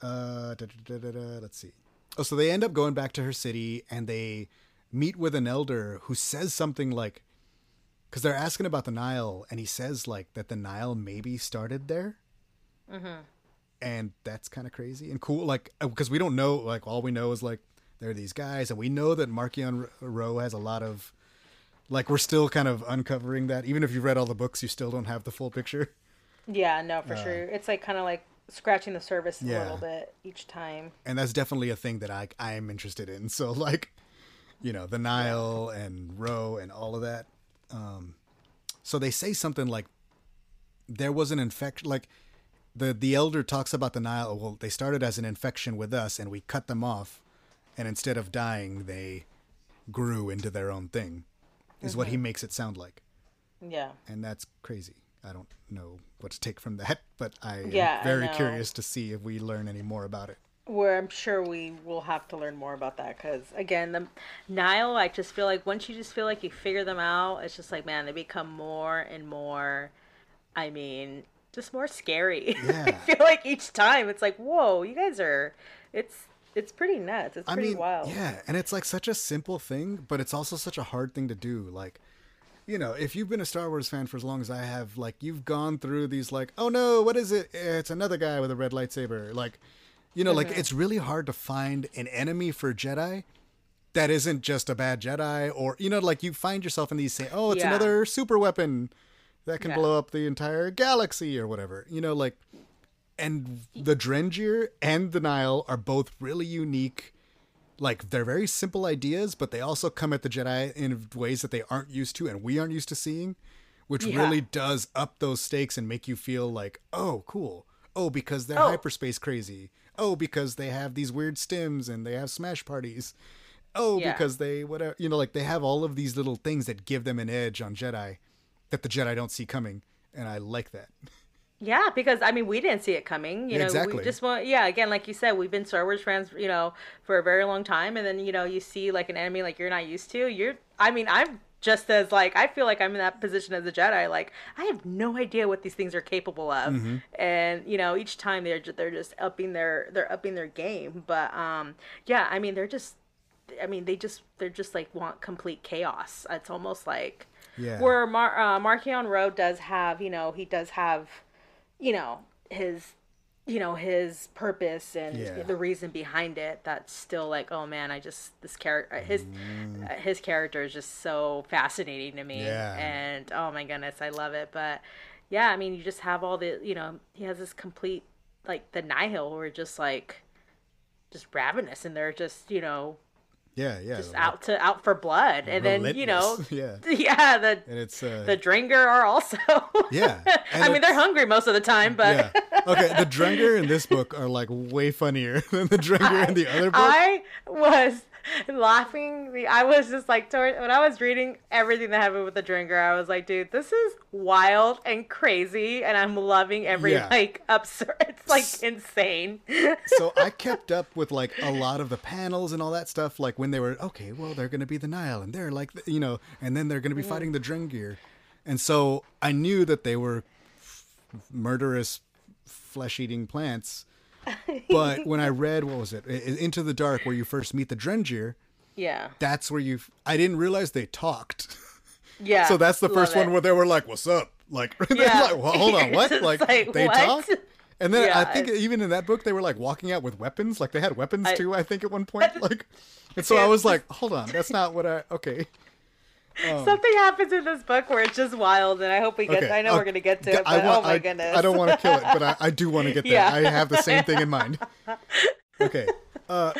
uh, da, da, da, da, da, let's see. Oh, so they end up going back to her city and they meet with an elder who says something like, because they're asking about the Nihil, and he says like that the Nihil maybe started there. And that's kind of crazy and cool, like because we don't know, like all we know is like there are these guys, and we know that Marchion Ro has a lot of, like we're still kind of uncovering that. Even if you read all the books, you still don't have the full picture. Yeah, no, for sure. It's like kind of like scratching the surface a Uh, little bit each time. and that's definitely a thing that I I am interested in. So like, you know, the Nihil and Ro and all of that. Um, so they say something like there was an infection. Like the the elder talks about the Nihil. Well, they started as an infection with us, and we cut them off, and instead of dying, they grew into their own thing. Is what he mm-hmm. makes it sound like, Yeah. and that's crazy. I don't know what to take from that, but I am Yeah, I very know. curious to see if we learn any more about it. Where I'm sure we will have to learn more about that because again, the Nihil, I just feel like once you just feel like you figure them out, it's just like man, they become more and more. I mean, just more scary. I feel like each time it's like, whoa, you guys are. It's it's pretty nuts. It's I pretty mean, wild. yeah, and it's like such a simple thing, but it's also such a hard thing to do. Like, you know, if you've been a Star Wars fan for as long as I have, like you've gone through these like, oh no, what is it? Eh, it's another guy with a red lightsaber. Like, you know, like uh-huh. it's really hard to find an enemy for Jedi that isn't just a bad Jedi or you know, like you find yourself in these say, oh, it's Yeah. another super weapon that can Yeah. blow up the entire galaxy or whatever. You know, like and the Drengir and the Nihil are both really unique. Like they're very simple ideas, but they also come at the Jedi in ways that they aren't used to and we aren't used to seeing, which Yeah. really does up those stakes and make you feel like, oh, cool. Oh, because they're Oh. hyperspace crazy. Oh, because they have these weird stims and they have smash parties. Oh, Yeah. because they whatever you know, like they have all of these little things that give them an edge on Jedi that the Jedi don't see coming, and I like that. Yeah, because I mean, we didn't see it coming. You know, Exactly. we just want. Yeah, again, like you said, we've been Star Wars fans, you know, for a very long time, and then you know, you see like an enemy like you're not used to. You're. I mean, I'm just as like I feel like I'm in that position as a Jedi. Like I have no idea what these things are capable of, Mm-hmm. and you know, each time they're they're just upping their they're upping their game. But um, yeah, I mean, they're just. I mean, they just they're just like want complete chaos. It's almost like Yeah. where Mar- uh, Road does have, you know, he does have, you know, his, you know, his purpose and Yeah. the reason behind it. That's still like, oh man, I just this character, his uh, his character is just so fascinating to me, Mm. Yeah. and oh my goodness, I love it. But yeah, I mean, you just have all the, you know, he has this complete like the Nihil, who are just like, just ravenous, and they're just, you know, Yeah, yeah. just like, out to out for blood, and then you know, yeah. yeah, the And it's uh the Drengir are also. Yeah, I mean, they're hungry most of the time, but yeah. Okay, the Drengir in this book are like way funnier than the Drengir in the other book. I was laughing. The I was just like when I was reading everything that happened with the Drengir, I was like, dude, this is wild and crazy, and I'm loving every Yeah. like absurd. It's like insane. so I kept up with like a lot of the panels and all that stuff. Like when they were okay, well they're gonna be the Nihil, and they're like you know, and then they're gonna be mm. fighting the Drengir, and so I knew that they were murderous, flesh-eating plants. But when I read what was it, Into the Dark, where you first meet the Drengir, yeah, that's where you. I didn't realize they talked. yeah. So that's the first one it. where they were like, "What's up?" Like, Yeah. like well, hold on, what? Like, like, they what? talk. And then I think even in that book they were like walking out with weapons. Like they had weapons I- too. I think at one point. Like, and so I was like, "Hold on, that's not what I." Okay, Something happens in this book where it's just wild, and I hope we get. okay. I know uh, we're gonna get to g- it, I but want- oh my I- goodness. I don't want to kill it, but I, I do want to get there. Yeah. I have the same thing in mind. Okay, uh,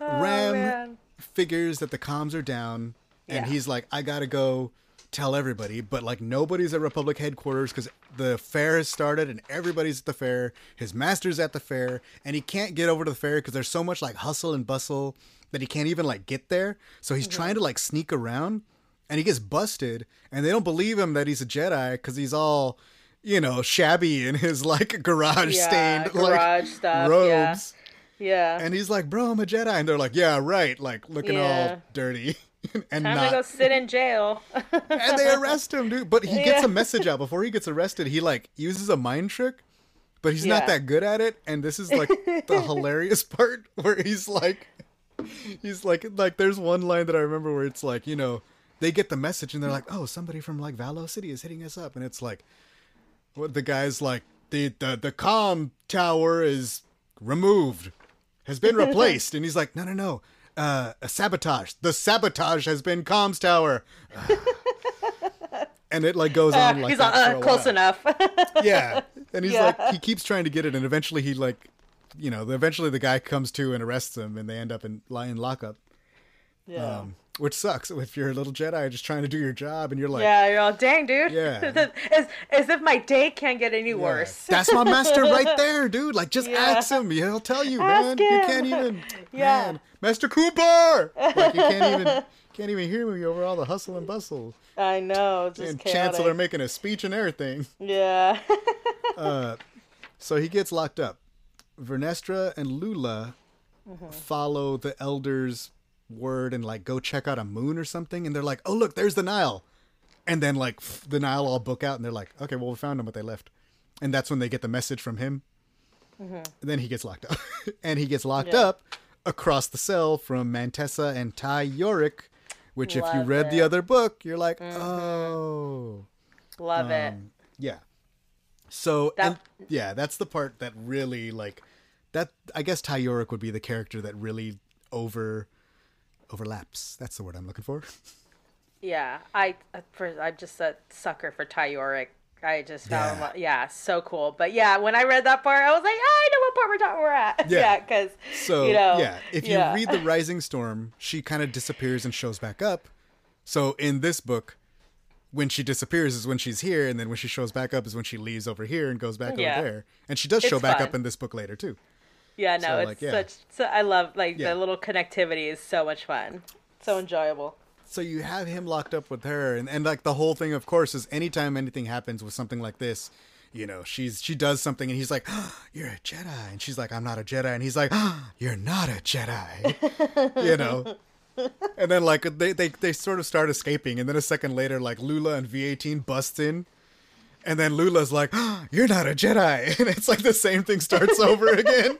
Oh, Ram man. figures that the comms are down, and Yeah. he's like, "I gotta go." Tell everybody, but like nobody's at Republic headquarters because the fair has started and everybody's at the fair. His master's at the fair, and he can't get over to the fair because there's so much like hustle and bustle that he can't even like get there. So he's trying to like sneak around, and he gets busted, and they don't believe him that he's a Jedi because he's all, you know, shabby in his like garage Yeah, stained garage like stuff, robes. Yeah. And he's like, "Bro, I'm a Jedi," and they're like, "Yeah, right," like looking Yeah. all dirty and Time to go sit in jail. and they arrest him, dude. But he gets Yeah. a message out before he gets arrested. He like uses a mind trick, but he's not that good at it. And this is like the hilarious part where he's like, he's like, like there's one line that I remember where it's like, you know, they get the message and they're like, oh, somebody from like Valo City is hitting us up, and it's like, what the guy's like, the the the comm tower is removed, has been replaced, and he's like, no, no, no. Uh, a sabotage. The sabotage has been comms tower. and it like goes on like He's that on, for uh, close while. enough. Yeah, and he's Yeah. like he keeps trying to get it, and eventually he like, you know, eventually the guy comes to and arrests him, and they end up in in lockup, yeah. um, which sucks if you're a little Jedi just trying to do your job, and you're like, yeah, you're all dang, dude. Yeah. as, as if my day can't get any "Yeah, worse. That's my master right there, dude. Like, just Yeah. ask him. He'll tell you, Ask man. You can't even, Yeah. man, Master Kunpar. Like, you can't even, can't even hear me over all the hustle and bustle. I know, it's and chaotic. Chancellor making a speech and everything. Yeah. So he gets locked up. Vernestra and Lula Mm-hmm. follow the elders' word and like go check out a moon or something, and they're like, "Oh look, there's the Nihil," and then like the Nihil all book out, and they're like, "Okay, well we found them, but they left," and that's when they get the message from him. And then he gets locked up, and he gets locked Mm-hmm. Yeah. up across the cell from Mantessa and Ty Yorrick, Which, if you read the it. Mm-hmm. other book, you're like, oh, Love it. um, yeah. So That- and, yeah, that's the part that really like that. I guess Ty Yorrick would be the character that really over overlaps. That's the word I'm looking for. Yeah, I uh, for I'm just a sucker for Ty Yorrick. I just found Yeah. yeah. yeah, so cool. But yeah, when I read that part, I was like, "Ah, I know what part we're talking we're at. Yeah. Yeah, because So you know, yeah, if you yeah. read the Rising Storm, she kind of disappears and shows back up. So in this book, when she disappears is when she's here, and then when she shows back up is when she leaves over here and goes back Yeah. over there. And she does show It's back fun. up in this book later too. Yeah, no, so, it's like, yeah. such. So I love like Yeah. the little connectivity is so much fun, so enjoyable. So you have him locked up with her, and, and like the whole thing, of course, is anytime anything happens with something like this, you know, she's she does something, and he's like, ah, "You're a Jedi," and she's like, "I'm not a Jedi," and he's like, ah, "You're not a Jedi," you know. And then like they, they they sort of start escaping, and then a second later, like Lula and V18 busts in, and then Lula's like, ah, "You're not a Jedi," and it's like the same thing starts over again.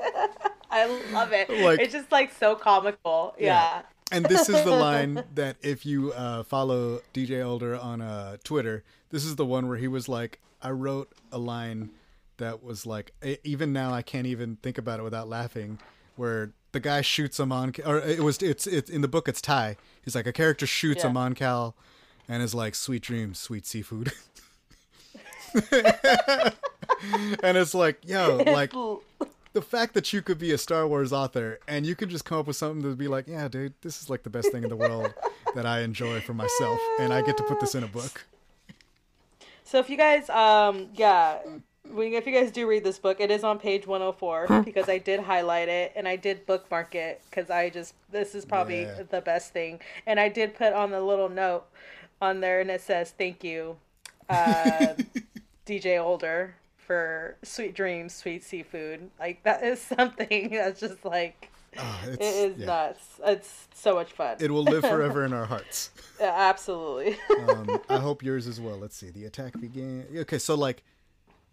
I love it. Like- it's just like so comical. Yeah. and this is the line that if you uh, follow DJ Older on uh, Twitter, this is the one where he was like, I wrote a line that was like, even now I can't even think about it without laughing, where the guy shoots a Mon, or it was it's it's in the book it's Ty. He's like a character shoots a Yeah. Mon Cal, and is like, sweet dreams, sweet seafood. and it's like, yo, like the fact that you could be a Star Wars author and you could just come up with something to be like, yeah, dude, this is like the best thing in the world that I enjoy for myself, and I get to put this in a book. So if you guys, um, yeah, if you guys do read this book, it is on page 104 because I did highlight it and I did bookmark it because I just this is probably Yeah. the best thing, and I did put on the little note on there and it says thank you, uh, DJ Older for sweet dreams, sweet seafood. Like that is something that's just like Oh, it it's, yeah. nuts. It's so much fun. It will live forever in our hearts. Yeah, absolutely. Um, I hope yours as well. Let's see. The attack began. Okay, so like,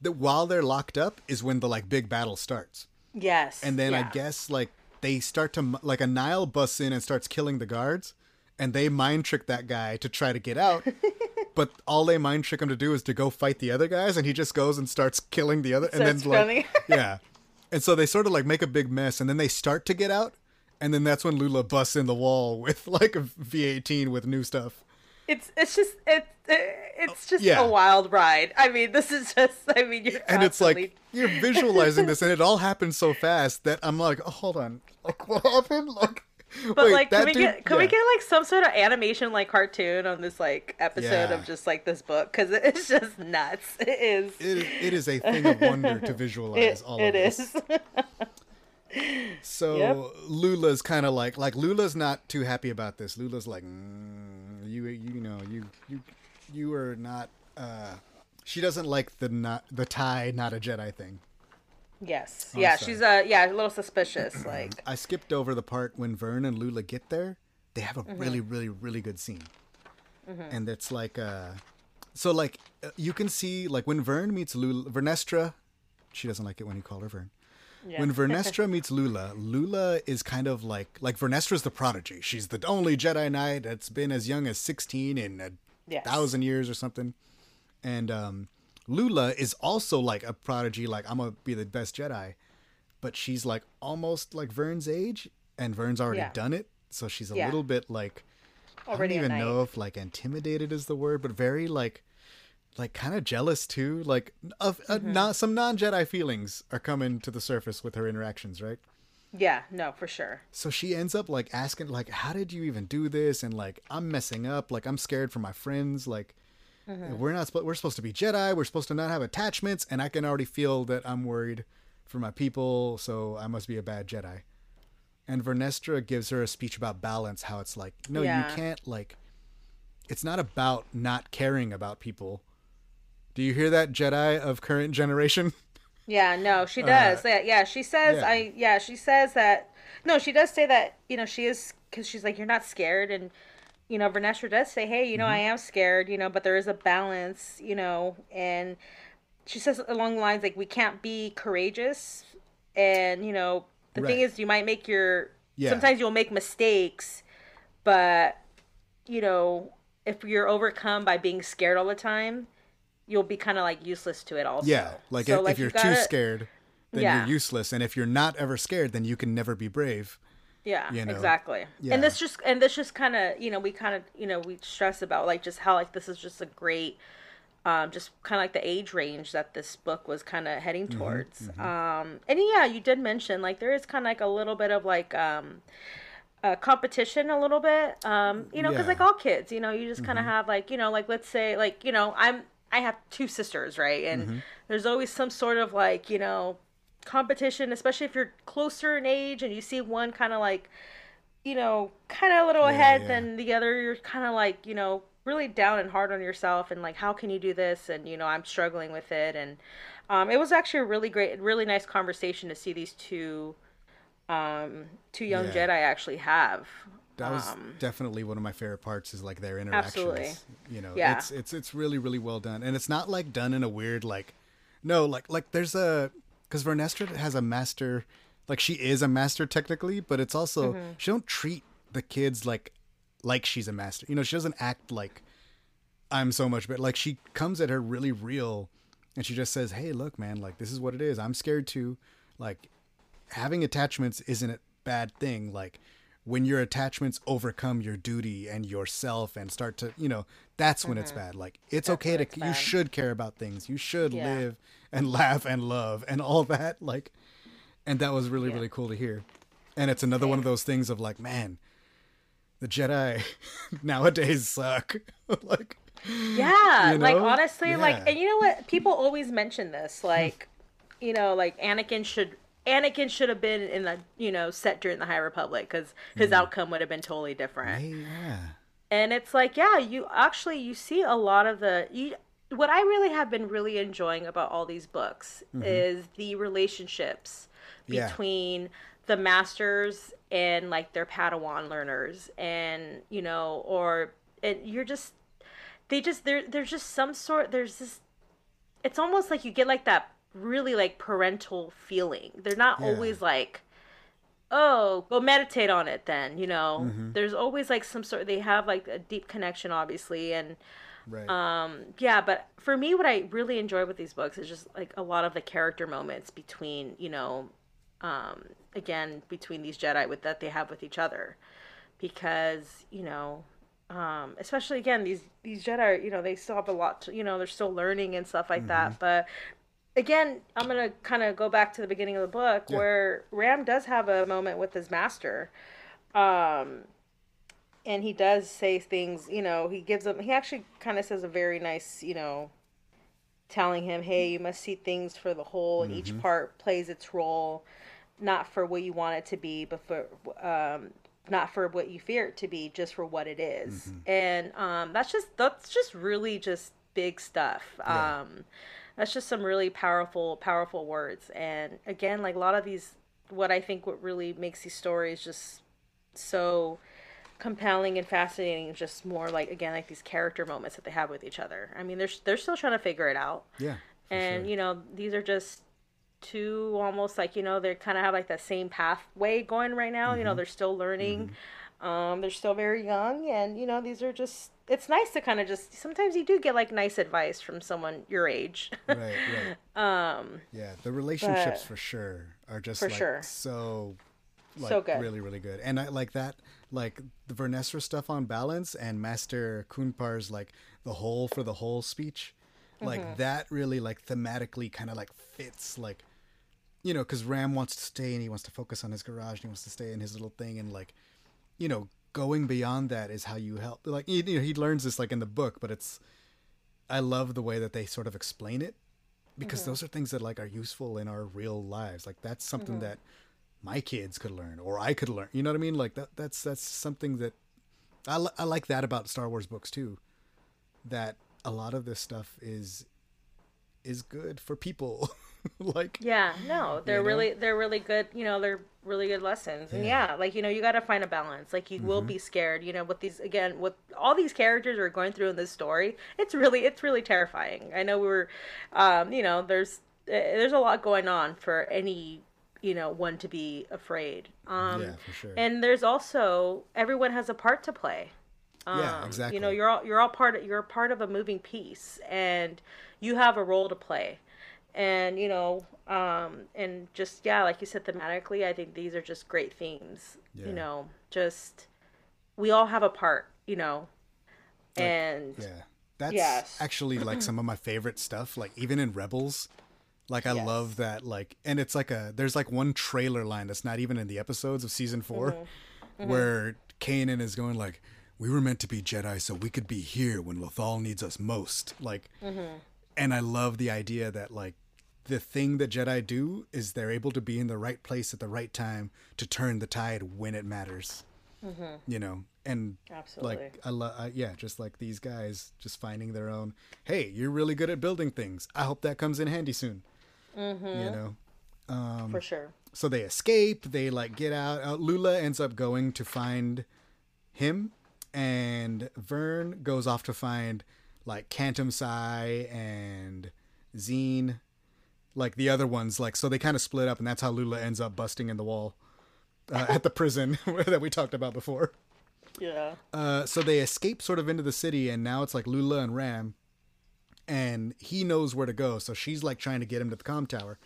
the, while they're locked up is when the like big battle starts, yes. and then I guess like they start to like a Nihil busts in and starts killing the guards, and they mind trick that guy to try to get out. But all they mind trick him to do is to go fight the other guys, and he just goes and starts killing the other. and then like, yeah, and so they sort of like make a big mess, and then they start to get out, and then that's when Lula busts in the wall with like a V18 with new stuff. It's it's just it's it's just yeah. a wild ride. I mean, this is just I mean, you're and it's like you're visualizing this, and it all happens so fast that I'm like, oh, hold on, like what happened? Like, But wait, like, can we dude- get can we get like some sort of animation like cartoon on this like episode Yeah. of just like this book because it's just nuts. It is. It, it is a thing of wonder to visualize It, all it of this. So Yep. Lula's kind of like like Lula's not too happy about this. Lula's like, mm, you you know you you you are not. uh She doesn't like the not the Ty not a Jedi thing. Yes. Oh, yeah. sorry. She's uh yeah a little suspicious. Like I skipped over the part when Vern and Lula get there. They have a Mm-hmm. really, really, really good scene, and it's like, uh, so like uh, you can see like when Vern meets Lula, Vernestra, she doesn't like it when you call her Vern. yeah. When Vernestra meets Lula, Lula is kind of like like Vernestra's the prodigy. She's the only Jedi Knight that's been as young as sixteen in a Yes. thousand years or something, and um, Lula is also like a prodigy. Like I'm gonna be the best Jedi, but she's like almost like Vern's age, and Vern's already Yeah. done it, so she's a Yeah. little bit like already I don't even know if like intimidated is the word, but very like like kind of jealous too. Like of uh, Mm-hmm. not some non Jedi feelings are coming to the surface with her interactions, right? Yeah. No, for sure. So she ends up like asking like, "How did you even do this?" And like, I'm messing up. Like I'm scared for my friends. Like Mm-hmm. we're not we're supposed to be Jedi. We're supposed to not have attachments, and I can already feel that I'm worried for my people. So I must be a bad Jedi. And Vernestra gives her a speech about balance. How it's like, no, Yeah. you can't like. It's not about not caring about people. Do you hear that, Jedi of current generation? Yeah, no, she does. yeah, yeah, she says Uh, yeah. I yeah, she says that no, she does say that, you know, she is cuz she's like you're not scared and you know, Vernestra does say, "Hey, you know, I Mm-hmm. am scared, you know, but there is a balance, you know." And she says along the lines like we can't be courageous and, you know, the thing is you might make your Yeah. sometimes you'll make mistakes, but you know, if you're overcome by being scared all the time, you'll be kind of like useless to it also. Yeah, like So, if, like, if you you're gotta- too scared, then Yeah. you're useless, and if you're not ever scared, then you can never be brave. Yeah, you know? exactly. Yeah. And this just and this just kind of you know we kind of you know we stress about like just how like this is just a great, um, just kind of like the age range that this book was kind of heading Mm-hmm, towards. Um, and yeah, you did mention like there is kind of like a little bit of like um, uh, competition a little bit. Um, you know, because Yeah. Mm-hmm. like all kids, you know, you just kind of have like you know like let's say like you know I'm I have two sisters right, and Mm-hmm. there's always some sort of like you know competition, especially if you're closer in age and you see one kind of like, you know, kind of a little ahead yeah. than the other. You're kind of like, you know, really down and hard on yourself and like, how can you do this? And, you know, I'm struggling with it. And um, it was actually a really great, really nice conversation to see these two, um, two young Yeah. Jedi actually have. That was Um, definitely one of my favorite parts is like their interactions. Absolutely. You know, Yeah. it's it's it's really really well done, and it's not like done in a weird like, no, like like there's a because Vernestra has a master, like she is a master technically, but it's also Mm-hmm. she don't treat the kids like like she's a master. You know, she doesn't act like I'm so much better. Like she comes at her really real, and she just says, "Hey, look, man, like this is what it is. I'm scared too. Like having attachments isn't a bad thing. Like when your attachments overcome your duty and yourself and start to, you know, that's when it's mm-hmm. bad. Like it's okay to it's you bad. should care about things. You should Yeah. live and laugh and love and all that. Like, and that was really Yeah. really cool to hear. And it's another one of those things of like, man, the Jedi nowadays suck. like, Yeah, You like know? honestly, like, and you know what? People always mention this, like, you know, like Anakin should Anakin should have been in the you know set during the High Republic because his Mm. outcome would have been totally different. yeah, And it's like, yeah, you actually you see a lot of the you. What I really have been really enjoying about all these books is the relationships Mm-hmm. Yeah. between the masters and like their Padawan learners, and you know, or and you're just they just there there's just some sort there's this it's almost like you get like that really like parental feeling they're not Yeah. always like oh go meditate on it then you know Mm-hmm. there's always like some sort they have like a deep connection obviously and right, um yeah but for me what i really enjoy with these books is just like a lot of the character moments between you know um again between these jedi with that they have with each other because you know um especially again these these jedi are, you know they still have a lot to you know they're still learning and stuff like Mm-hmm. that but again i'm gonna kind of go back to the beginning of the book Yeah. where ram does have a moment with his master um and he does say things you know he gives him he actually kind of says a very nice you know telling him hey you must see things for the whole and Mm-hmm. each part plays its role not for what you want it to be but for um not for what you fear it to be just for what it is. Mm-hmm. and um that's just that's just really just big stuff Yeah. um that's just some really powerful powerful words. And again like a lot of these what i think what really makes these stories just so compelling and fascinating is just more like again like these character moments that they have with each other. I mean they're they're still trying to figure it out. Yeah, and sure. you know these are just two almost like you know they kind of have like that same pathway going right now. Mm-hmm. you know they're still learning. Um they're still very young. And you know these are just it's nice to kind of just sometimes you do get like nice advice from someone your age right, right. um Yeah, the relationships for sure are just For like sure. so like So good. really really good. And I like that like the Vernestra stuff on balance and Master Kunpar's like the whole for the whole speech. Like Mm-hmm. that really like thematically kind of like fits like you know cuz Ram wants to stay and he wants to focus on his garage and he wants to stay in his little thing and like you know going beyond that is how you help like you know he learns this like in the book but it's I love the way that they sort of explain it because Mm-hmm. those are things that like are useful in our real lives. Like that's something Mm-hmm. that my kids could learn or I could learn. You know what I mean? Like that that's that's something that I li- I like that about Star Wars books too. That a lot of this stuff is is good for people. like yeah no they're know? really they're really good you know they're really good lessons and Yeah. yeah like you know you got to find a balance like you will be scared you know with these again with all these characters are going through in this story it's really it's really terrifying i know we were um you know there's eh, there's a lot going on for any you know one to be afraid um yeah, for sure. and there's also everyone has a part to play Um, Yeah, exactly. You know, you're all you're all part of you're part of a moving piece, and you have a role to play. And you know, um, and just yeah, like you said, thematically, I think these are just great themes. Yeah. You know, just we all have a part. You know, and Yeah. That's Yes. actually like some of my favorite stuff. Like even in Rebels, like I Yes. love that. Like, and it's like a there's like one trailer line that's not even in the episodes of season 4 Mm-hmm. where Kanan is going like, "We were meant to be Jedi, so we could be here when Lothal needs us most." Like, Mm-hmm. and I love the idea that like the thing that Jedi do is they're able to be in the right place at the right time to turn the tide when it matters. You know, and Mm-hmm. Absolutely. like I love, yeah, just like these guys just finding their own. Hey, you're really good at building things. I hope that comes in handy soon. Mm-hmm. You know, um, for sure. so they escape. They like get out. Uh, Lula ends up going to find him, and Vern goes off to find like Kantam Sy and Zeen, like the other ones. Like so, they kind of split up, and that's how Lula ends up busting in the wall uh, at the prison that we talked about before. Yeah. Uh, so they escape sort of into the city, and now it's like Lula and Ram, and he knows where to go. So she's like trying to get him to the com tower,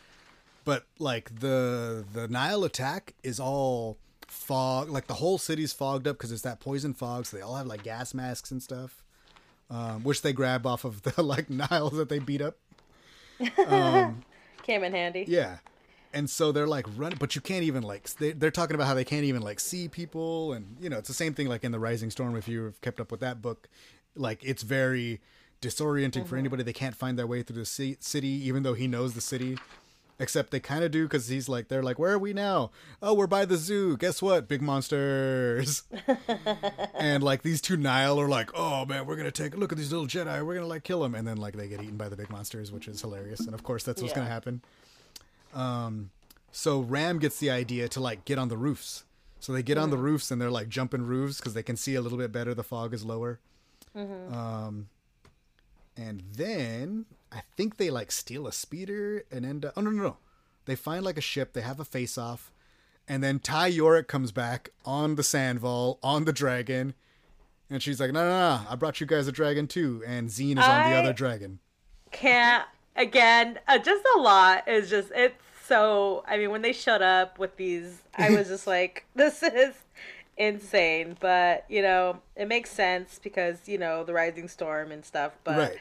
but like the the Nihil attack is all fog. Like the whole city's fogged up because it's that poison fog. So they all have like gas masks and stuff, um, which they grab off of the like Nihils that they beat up. Came in handy. Yeah. And so they're like running, but you can't even like they, they're talking about how they can't even like see people, and you know it's the same thing like in the Rising Storm. If you've kept up with that book, like it's very disorienting for mm-hmm. anybody. They can't find their way through the city, even though he knows the city. Except they kind of do because he's like they're like, where are we now? Oh, we're by the zoo. Guess what? Big monsters. and like these two Nihil are like, oh man, we're gonna take a look at these little Jedi. We're gonna like kill them, and then like they get eaten by the big monsters, which is hilarious. And of course, that's what's Yeah. gonna happen. Um, So Ram gets the idea to like get on the roofs. So they get on the roofs and they're like jumping roofs because they can see a little bit better. The fog is lower. Um, and then I think they like steal a speeder and end up. Oh no no no! They find like a ship. They have a face off, and then Ty Yorrick comes back on the Sandval on the dragon, and she's like, "No no no! I brought you guys a dragon too." And Zeen is on the other dragon. can't again uh, just a lot is just it's so i mean when they showed up with these i was just like this is insane but you know it makes sense because you know the rising storm and stuff but right.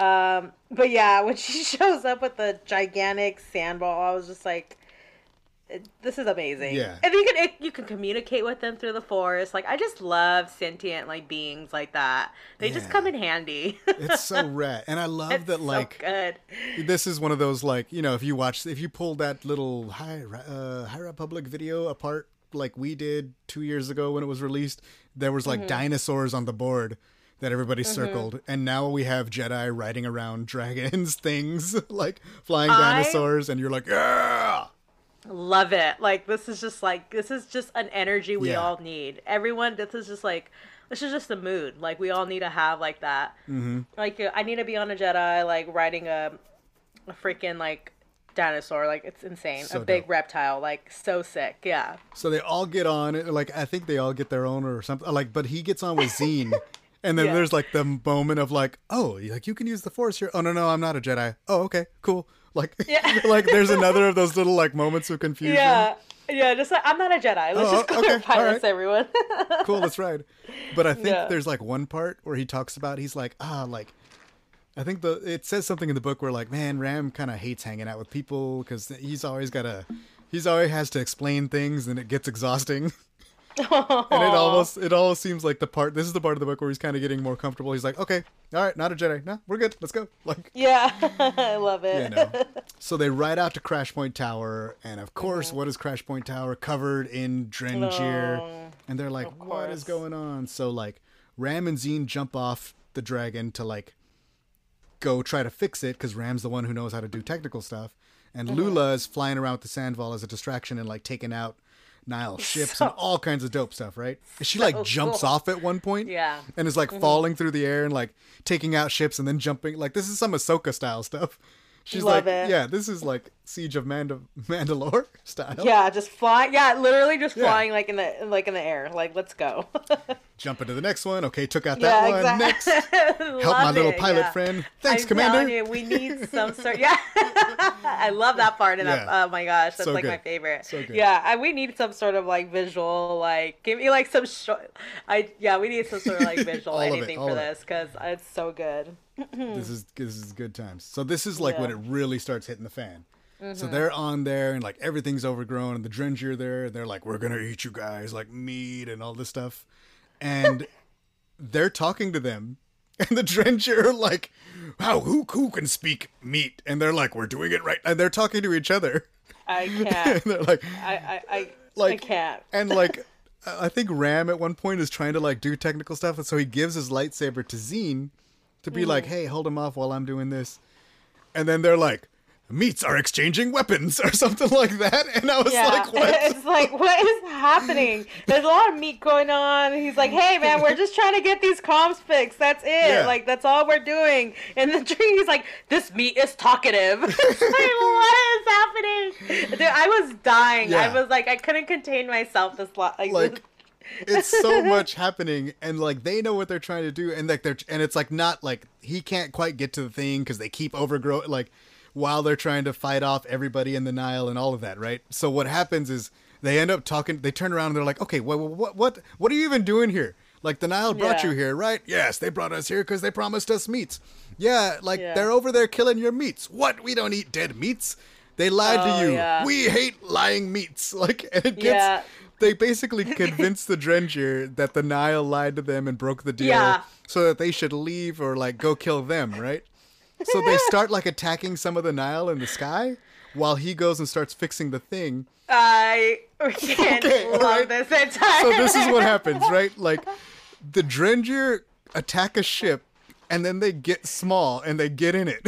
Um but yeah when she shows up with the gigantic sandball i was just like this is amazing. Yeah. and you can you can communicate with them through the forest. Like i just love sentient like beings like that. They just come in handy. It's so rad, and I love It's that so like good. this is one of those like you know if you watch if you pull that little high uh, high republic video apart like we did two years ago when it was released there was Mm-hmm. like dinosaurs on the board that everybody circled and now we have jedi riding around dragons things like flying I- dinosaurs and you're like yeah Love it. Like this is just like this is just an energy we Yeah. all need. Everyone, this is just like this is just the mood. Like we all need to have like that. Mm-hmm. Like uh, I need to be on a Jedi, like riding a, a freaking like dinosaur. Like it's insane. So a big dope. reptile. Like so sick. Yeah. so they all get on like i think they all get their own or something like but he gets on with zeen and then Yeah. there's like the moment of like oh like you can use the force here oh no no i'm not a jedi oh okay cool like Yeah. like there's another of those little like moments of confusion Yeah. Yeah. Just like I'm not a Jedi. Let's Oh, just okay, clarify all this, right. everyone. cool let's ride but i think Yeah. there's like one part where he talks about he's like ah like i think the it says something in the book where like man ram kind of hates hanging out with people because he's always got to he's always has to explain things and it gets exhausting and it almost it almost seems like the part this is the part of the book where he's kind of getting more comfortable. He's like okay all right not a jedi. No we're good. Let's go. Like yeah. I love it. you know. So they ride out to Crashpoint Tower and of course Mm-hmm. what is Crashpoint Tower? Covered in drengir. Oh, and they're like what is going on? So like ram and zeen jump off the dragon to like go try to fix it because ram's the one who knows how to do technical stuff. And Mm-hmm. lula is flying around with the sandval as a distraction and like taking out Nihil ships So- and all kinds of dope stuff, right? She like jumps cool. off at one point, Yeah. Mm-hmm. and is like falling through the air and like taking out ships and then jumping. Like this is some Ahsoka style stuff. She's Love like, it. yeah, this is like Siege of Mand- Mandalore style. Yeah, just flying. Yeah, literally just Yeah. flying like in the like in the air. Like, let's go. Jump into the next one. Okay, took out that yeah, one. exactly. Next, help my little pilot friend. Thanks, I'm Commander. you, we need some sort. Yeah, I love that part. And that, Yeah. oh my gosh, that's So like good. my favorite. So good. Yeah, I, we need some sort of like visual, like give me like some. Sh- I yeah, we need some sort of like visual it, anything all for this because it's so good. this is this is good times. So this is like when Yeah. It really starts hitting the fan. So they're on there and like everything's overgrown and the Drengir there. And they're like, we're gonna eat you guys like meat and all this stuff, and they're talking to them, and the Drengir are like, how who who can speak meat? And they're like, we're doing it right, and they're talking to each other. I and can't. they're like, I I I, Like- I can't. and like I think Ram at one point is trying to like do technical stuff, and so he gives his lightsaber to Zine to be Mm. like, "Hey, hold him off while I'm doing this," and then they're like. Meats are exchanging weapons or something like that, and I was Yeah, like, "What?" it's like what is happening? There's a lot of meat going on. He's like, "Hey man, we're just trying to get these comms fixed. That's it. Yeah. Like that's all we're doing." And the tree, he's like, "This meat is talkative." like, what is happening? Dude, I was dying. Yeah. I was like, I couldn't contain myself. This lot, like, like it's so much happening and like they know what they're trying to do and like they're and it's like not like he can't quite get to the thing because they keep overgrow like while they're trying to fight off everybody in the nihil and all of that right? So what happens is they end up talking they turn around and they're like okay what what what what are you even doing here? Like the nihil brought Yeah. you here right? Yes they brought us here because they promised us meats. Yeah like Yeah. they're over there killing your meats. What? We don't eat dead meats? They lied Oh, to you. yeah. we hate lying meats. Like and it gets they basically convinced the Drengir that the Nihil lied to them and broke the deal so that they should leave or like go kill them, right? So they start like attacking some of the Nihil in the sky while he goes and starts fixing the thing. I can't Okay, love alright. this entire. So this is what happens, right? Like the Drengir attack a ship and then they get small and they get in it.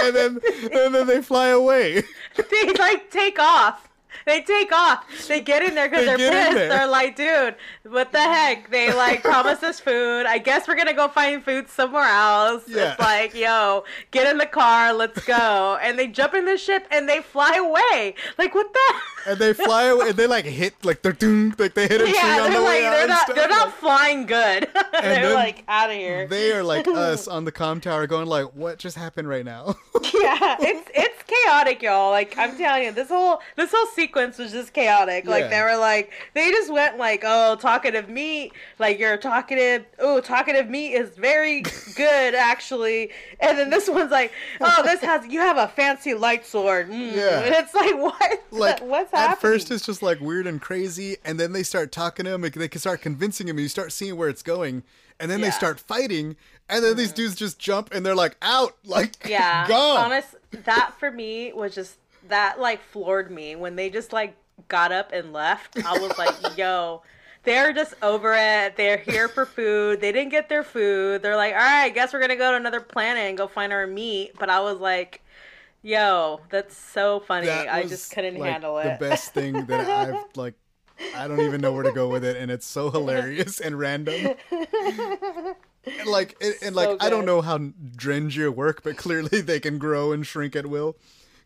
and then and then they fly away. they like take off. They take off. They get in there because They they're pissed. They're like, dude, what the heck? They like promise us food. I guess we're gonna go find food somewhere else. Yeah. It's like, yo, get in the car, let's go. And they jump in the ship and they fly away. Like what the? And they fly away and they like hit like they're doom like they hit a tree yeah, on they're the like, way out they're not, they're not flying good. they're like out of here. they are like us on the com tower going like what just happened right now yeah, it's it's chaotic, y'all. Like I'm telling you, this whole this whole sequence was just chaotic. Yeah. Like they were like they just went like, oh, talkative meat, like you're talkative. Oh, talkative meat is very good actually. And then this one's like, oh, this has you have a fancy light sword. Mm. Yeah. and it's like what? like what's at first it's just like weird and crazy and then they start talking to him and they can start convincing him and you start seeing where it's going and then they start fighting and then these mm-hmm. dudes just jump and they're like out like yeah. gone. Honest that for me was just that like floored me. When they just like got up and left i was like yo they're just over it. They're here for food. They didn't get their food. They're like all right guess we're gonna go to another planet and go find our meat. But i was like yo that's so funny. That i just couldn't like, handle it. the best thing that i've like i don't even know where to go with it and it's so hilarious and random. And like and, and like So i don't know how drengir work but clearly they can grow and shrink at will.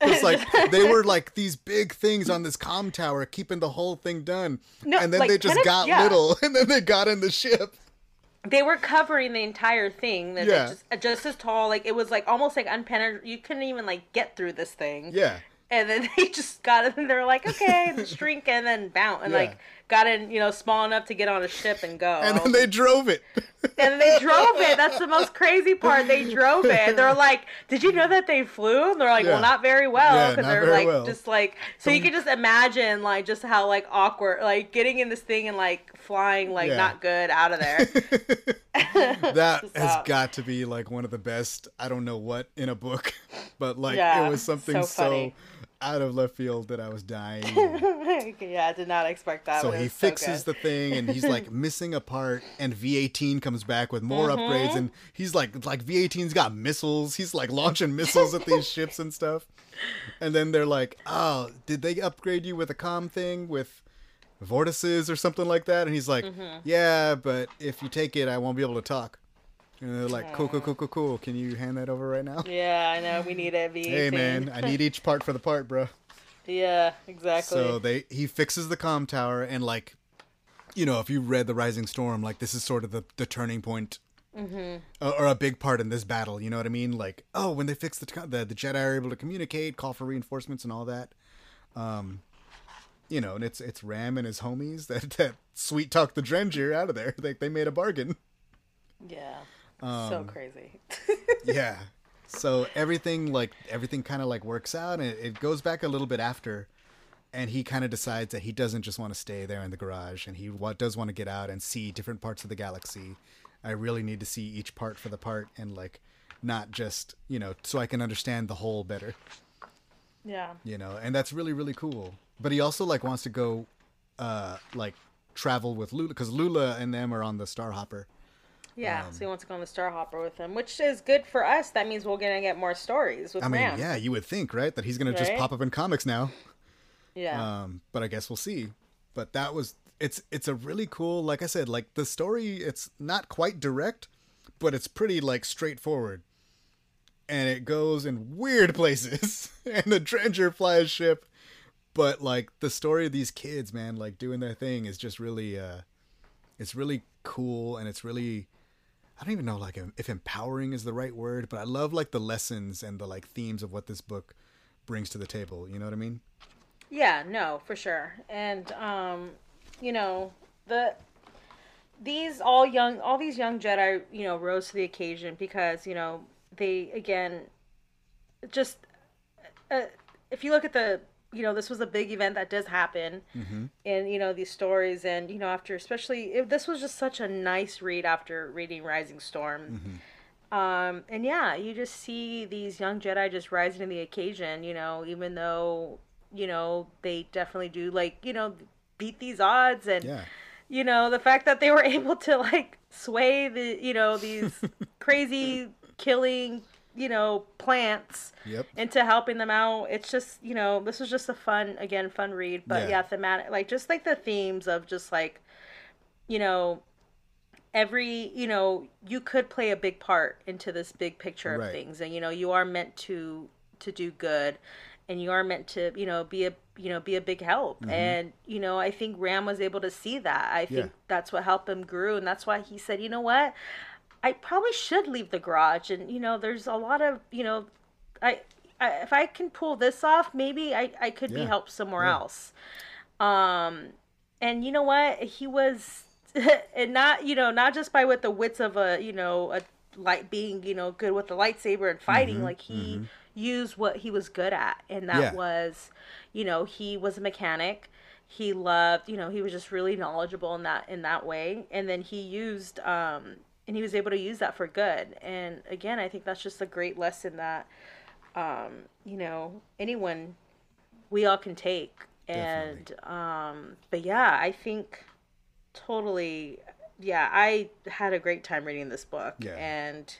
It's like they were like these big things on this com tower, keeping the whole thing done, No, and then like, they just kind of- got yeah. little, and then they got in the ship. They were covering the entire thing that Yeah. just, uh, just as tall like it was like almost like unpenetrable you couldn't even like get through this thing Yeah, and then they just got it and they're like okay and shrink and then bounce and Yeah. like got in you know small enough to get on a ship and go and then they drove it. and they drove it that's the most crazy part they drove it they're like did you know that they flew and they're like Yeah. well not very well because not they're like well. just like so you can just imagine like just how like awkward like getting in this thing and like flying like Yeah. not good out of there that has got to be like one of the best. I don't know what in a book, but like Yeah, it was something so so. Out of left field that I was dying. yeah, I did not expect that. so he was so fixes the thing and he's like missing a part and V18 comes back with more Mm-hmm. upgrades and he's like like V18's got missiles. He's like launching missiles at these ships and stuff. And then they're like, "Oh, did they upgrade you with a com thing with vortices or something like that?" And he's like, Mm-hmm. "Yeah, but if you take it, I won't be able to talk." And they're like, cool, cool, cool, cool, cool. Can you hand that over right now? Yeah, I know. We need it. Hey man, I need each part for the part, bro. yeah, exactly. So they he fixes the com tower and like, you know, if you read the Rising Storm, like this is sort of the the turning point. Mm-hmm. Or a big part in this battle, you know what I mean? Like, oh, when they fix the, the the Jedi are able to communicate, call for reinforcements, and all that. Um, you know, and it's it's Ram and his homies that that sweet talk the Drengir out of there. Like they made a bargain. Yeah. So crazy. yeah. So everything like everything kind of like works out, and it, it goes back a little bit after, and he kind of decides that he doesn't just want to stay there in the garage, and he wa- does want to get out and see different parts of the galaxy. I really need to see each part for the part, and like not just you know so I can understand the whole better. yeah. You know, and that's really really cool. But he also like wants to go, uh, like travel with Lula because Lula and them are on the Starhopper. Yeah, Um, so he wants to go on the Star Hopper with him, which is good for us. That means we're gonna get more stories with I mean, Ram. yeah, you would think, right, that he's gonna just pop up in comics now. Yeah. um but i guess we'll see but that was it's it's a really cool like i said like the story it's not quite direct but it's pretty like straightforward and it goes in weird places and the Drengir flies ship but like the story of these kids man like doing their thing is just really uh it's really cool and it's really i don't even know like if empowering is the right word but i love like the lessons and the like themes of what this book brings to the table you know what i mean Yeah, no, for sure. And um, you know, the these all young all these young Jedi, you know, rose to the occasion because, you know, they again just uh, if you look at the you know this was a big event that does happen. In you know these stories and you know after especially if this was just such a nice read after reading rising storm. Um and yeah you just see these young jedi just rising to the occasion you know even though you know they definitely do like you know beat these odds and yeah. you know the fact that they were able to like sway the you know these crazy killing you know plants Yep. into helping them out. It's just you know this was just a fun again fun read. But Yeah. yeah, thematic like just like the themes of just like you know every you know you could play a big part into this big picture of things. And you know you are meant to to do good. And you are meant to you know be a you know be a big help. Mm-hmm. And you know i think ram was able to see that. I think Yeah. that's what helped him grew. And that's why he said you know what i probably should leave the garage and you know there's a lot of you know i, I if i can pull this off maybe i i could be helped somewhere Yeah. else. Um and you know what? He was and not you know not just by with the wits of a you know a light being you know good with the lightsaber and fighting Mm-hmm, like he used what he was good at and that Yeah. was you know he was a mechanic. He loved you know he was just really knowledgeable in that in that way. And then he used um and he was able to use that for good and again i think that's just a great lesson that um you know anyone we all can take and Definitely. um but yeah i think totally yeah i had a great time reading this book Yeah. and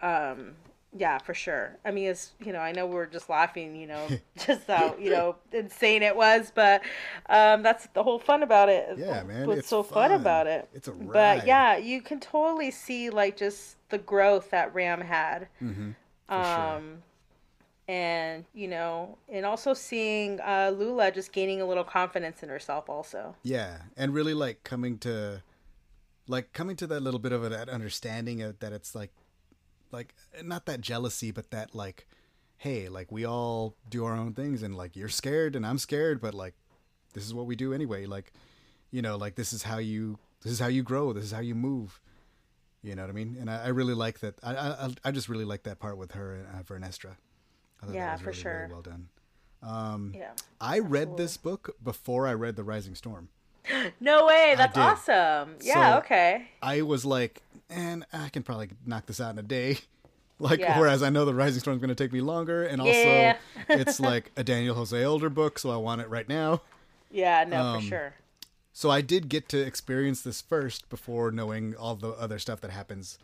um yeah for sure i mean it's you know i know we're just laughing you know just how you know insane it was but um that's the whole fun about it Yeah, man, what's it's so fun. fun. about it It's a but yeah you can totally see like just the growth that ram had Mm-hmm. Um and you know and also seeing uh lula just gaining a little confidence in herself also Yeah, and really like coming to, like coming to that little bit of a, that understanding of that it's like, like not that jealousy, but that like, hey, like we all do our own things, and like you're scared and I'm scared, but like this is what we do anyway. Like, you know, like this is how you this is how you grow. This is how you move. You know what I mean? And I, I really like that. I, I I just really like that part with her and uh, Vernestra. Yeah, for really, sure. Really well done. Um, yeah I read this book before I read The Rising Storm. No way that's awesome yeah So- okay I was like, and I can probably knock this out in a day. Like, Yeah. whereas I know the Rising Storm is going to take me longer, and also Yeah. it's like a Daniel Jose Older book, so I want it right now. yeah no Um, for sure So I did get to experience this first before knowing all the other stuff that happens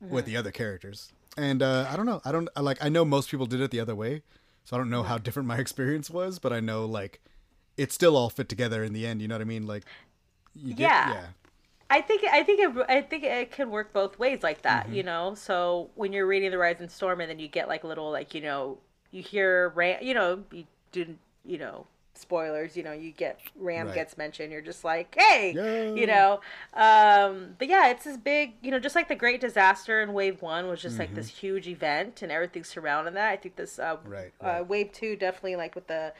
with the other characters. And uh, I don't know. I don't like. I know most people did it the other way, so I don't know how different my experience was. But I know like it still all fit together in the end. You know what I mean? Like, you get, Yeah. yeah, I think I think it I think it can work both ways like that, Mm-hmm. you know. So when you're reading the Rising Storm, and then you get like little like you know you hear Ram, you know you do you know spoilers, you know you get Ram Right. gets mentioned, you're just like hey, Yeah. you know. Um, but yeah, it's this big, you know, just like the Great Disaster in Wave One was just like this huge event and everything surrounding that. I think this uh, Mm-hmm. Right, uh. Wave Two definitely like with the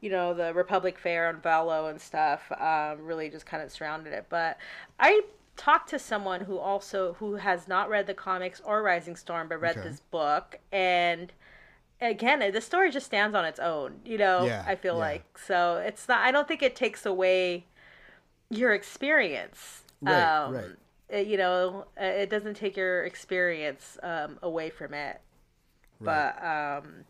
you know the Republic Fair and Valo and stuff um, really just kind of surrounded it. But I talked to someone who also who has not read the comics or Rising Storm but read Okay. this book and again the story just stands on its own you know Yeah, i feel yeah. like so it's not i don't think it takes away your experience Right, um, right. it- you know uh, it doesn't take your experience um, away from it Right. but um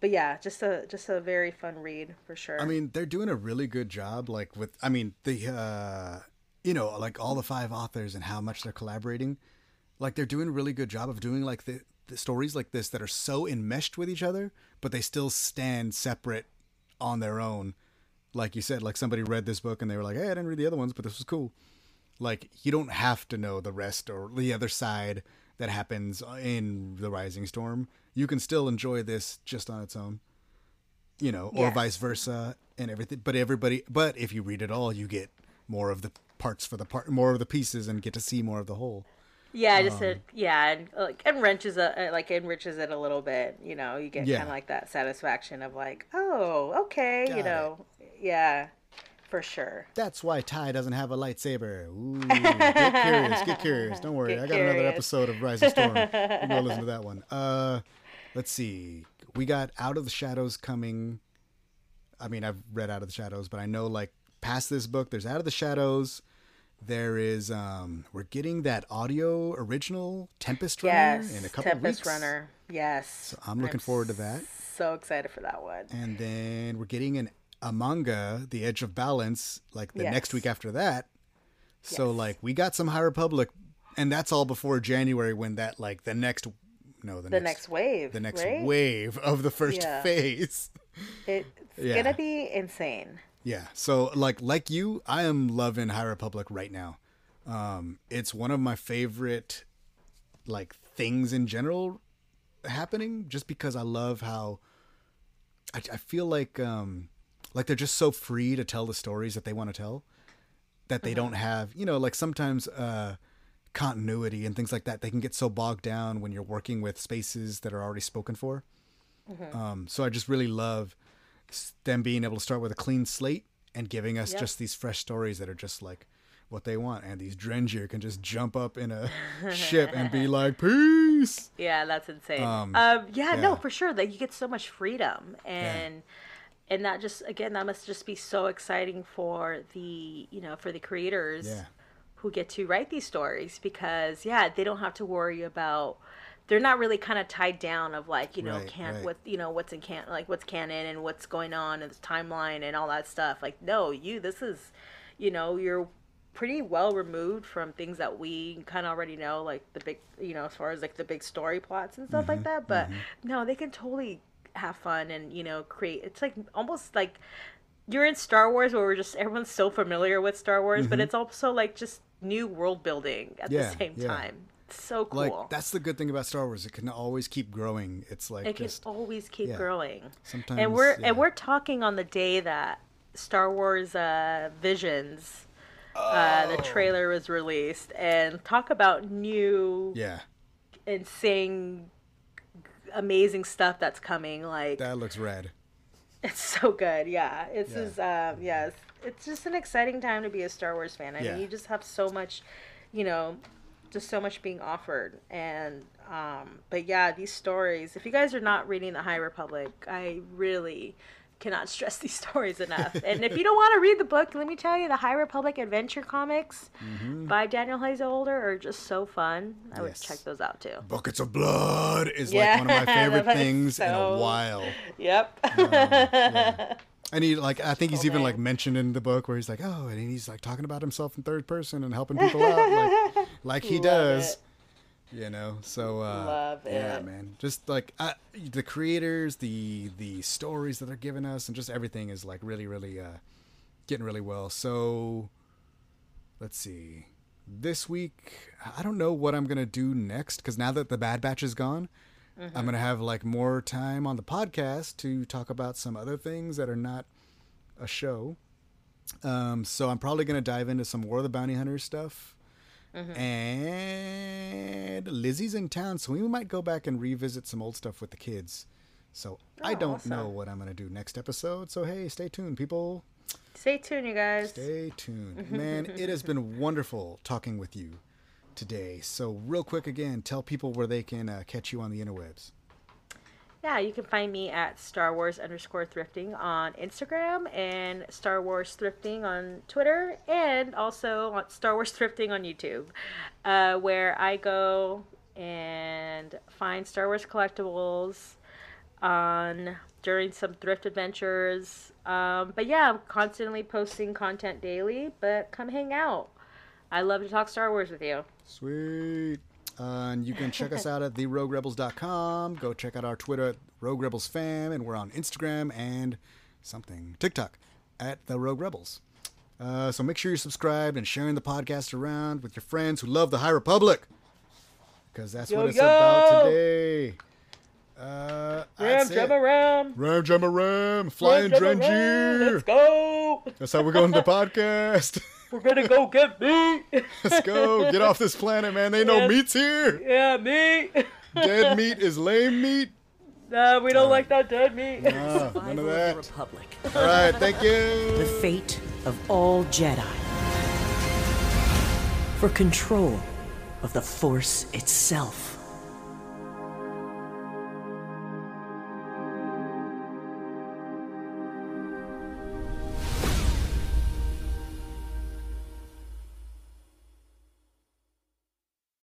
but yeah just a just a very fun read for sure I mean, they're doing a really good job. Like with, I mean, the, uh, you know, like all the five authors and how much they're collaborating. Like they're doing a really good job of doing like the, the stories like this that are so enmeshed with each other, but they still stand separate on their own. Like you said, like somebody read this book and they were like, "Hey, I didn't read the other ones, but this was cool." Like you don't have to know the rest or the other side that happens in the Rising Storm. You can still enjoy this just on its own you know, or Yes. vice versa and everything. But everybody, but if you read it all, you get more of the parts for the part, more of the pieces, and get to see more of the whole. Yeah just um, a, yeah and like enriches it uh, like enriches it a little bit you know you get Yeah. kind of like that satisfaction of like oh okay Got you it. know yeah for sure That's why Ty doesn't have a lightsaber. Ooh, get curious, get curious. Don't worry, Get I got another episode of Rising Storm. We'll go listen to that one. Uh, let's see. We got Out of the Shadows coming. I mean, I've read Out of the Shadows, but I know like past this book, there's Out of the Shadows. There is um, we're getting that audio original Tempest Runner yes in a couple tempest weeks. Tempest runner yes I'm looking forward to that. so excited for that one And then we're getting an a manga, The Edge of Balance, like the next week after that. So Yes. like we got some High Republic, and that's all before January when that like the next no the, the next wave the next right? wave of the first Yeah. phase. it's Yeah. gonna be insane Yeah. So like like you, I am loving High Republic right now. Um, it's one of my favorite like things in general happening just because I love how I, I feel like um like they're just so free to tell the stories that they want to tell that they don't have you know like sometimes uh continuity and things like that they can get so bogged down when you're working with spaces that are already spoken for um so i just really love them being able to start with a clean slate and giving us Yep. just these fresh stories that are just like what they want and these Drengir can just jump up in a ship and be like peace Yeah, that's insane. Um, Um, yeah, yeah. no, for sure. That you get so much freedom, and and that just again, that must just be so exciting for the you know for the creators Yeah. who get to write these stories because yeah, they don't have to worry about. They're not really kind of tied down of like you know Right, can't right. what you know what's in can like what's canon and what's going on and the timeline and all that stuff. Like no, you this is you know you're pretty well removed from things that we kind of already know like the big you know as far as like the big story plots and stuff Mm-hmm, like that but no they can totally have fun and you know create it's like almost like you're in Star Wars where we're just everyone's so familiar with Star Wars but it's also like just new world building at Mm-hmm. Yeah, the same yeah. time so cool like that's the good thing about Star Wars it can always keep growing it's like it can just always keep yeah. growing Sometimes, and we're yeah. and we're talking on the day that Star Wars uh, Visions uh, Oh. the trailer was released and talk about new yeah insane amazing stuff that's coming like that looks rad it's so good yeah it's Yeah. just um yes it's just an exciting time to be a star wars fan i Yeah. mean you just have so much you know just so much being offered. And um but yeah these stories if you guys are not reading the high republic i really cannot stress these stories enough. And if you don't want to read the book let me tell you the high republic adventure comics by daniel Older are just so fun. I would check those out too. Buckets of blood is Yeah, like one of my favorite things in a while. Yep And he like I think he's even like mentioned in the book where he's like, oh, and he's like talking about himself in third person and helping people out like like he Love does. it. You know, so uh, yeah, man. Just like uh, the creators, the the stories that they're giving us, and just everything is like really, really uh, getting really well. So let's see. this week, I don't know what I'm gonna do next because now that the Bad Batch is gone, I'm gonna have like more time on the podcast to talk about some other things that are not a show. Um, so I'm probably gonna dive into some more of the bounty hunter stuff. And Lizzie's in town, so we might go back and revisit some old stuff with the kids. So I Oh, don't awesome. know what I'm gonna do next episode. So hey, stay tuned, people. Stay tuned, you guys. Stay tuned. Man, it has been wonderful talking with you today. So, real quick again, tell people where they can uh, catch you on the interwebs. Yeah, you can find me at Star Wars underscore thrifting on Instagram and Star Wars thrifting on Twitter and also Star Wars thrifting on YouTube, uh, where I go and find Star Wars collectibles on during some thrift adventures. Um, but yeah, I'm constantly posting content daily. But come hang out. I love to talk Star Wars with you. Sweet. Uh, and you can check us out at theroguerebels.com. Go check out our Twitter at Rogue Rebels Fam, and we're on Instagram and something TikTok at the Rogue Rebels. Uh, so make sure you're subscribed and sharing the podcast around with your friends who love the High Republic, because that's Yo, what it's yo! about today. Uh, Ram. Jamma, Ram. Ram Jamma Ram, flying Ram. Let's go. That's how we're going to the podcast. We're gonna go get meat. Let's go. Get off this planet, man. They know Yes. meat's here. yeah, meat. Dead meat is lame meat. no, we don't like that dead meat. Ah, none of the that. Republic. All right, thank you. The fate of all Jedi. For control of the Force itself.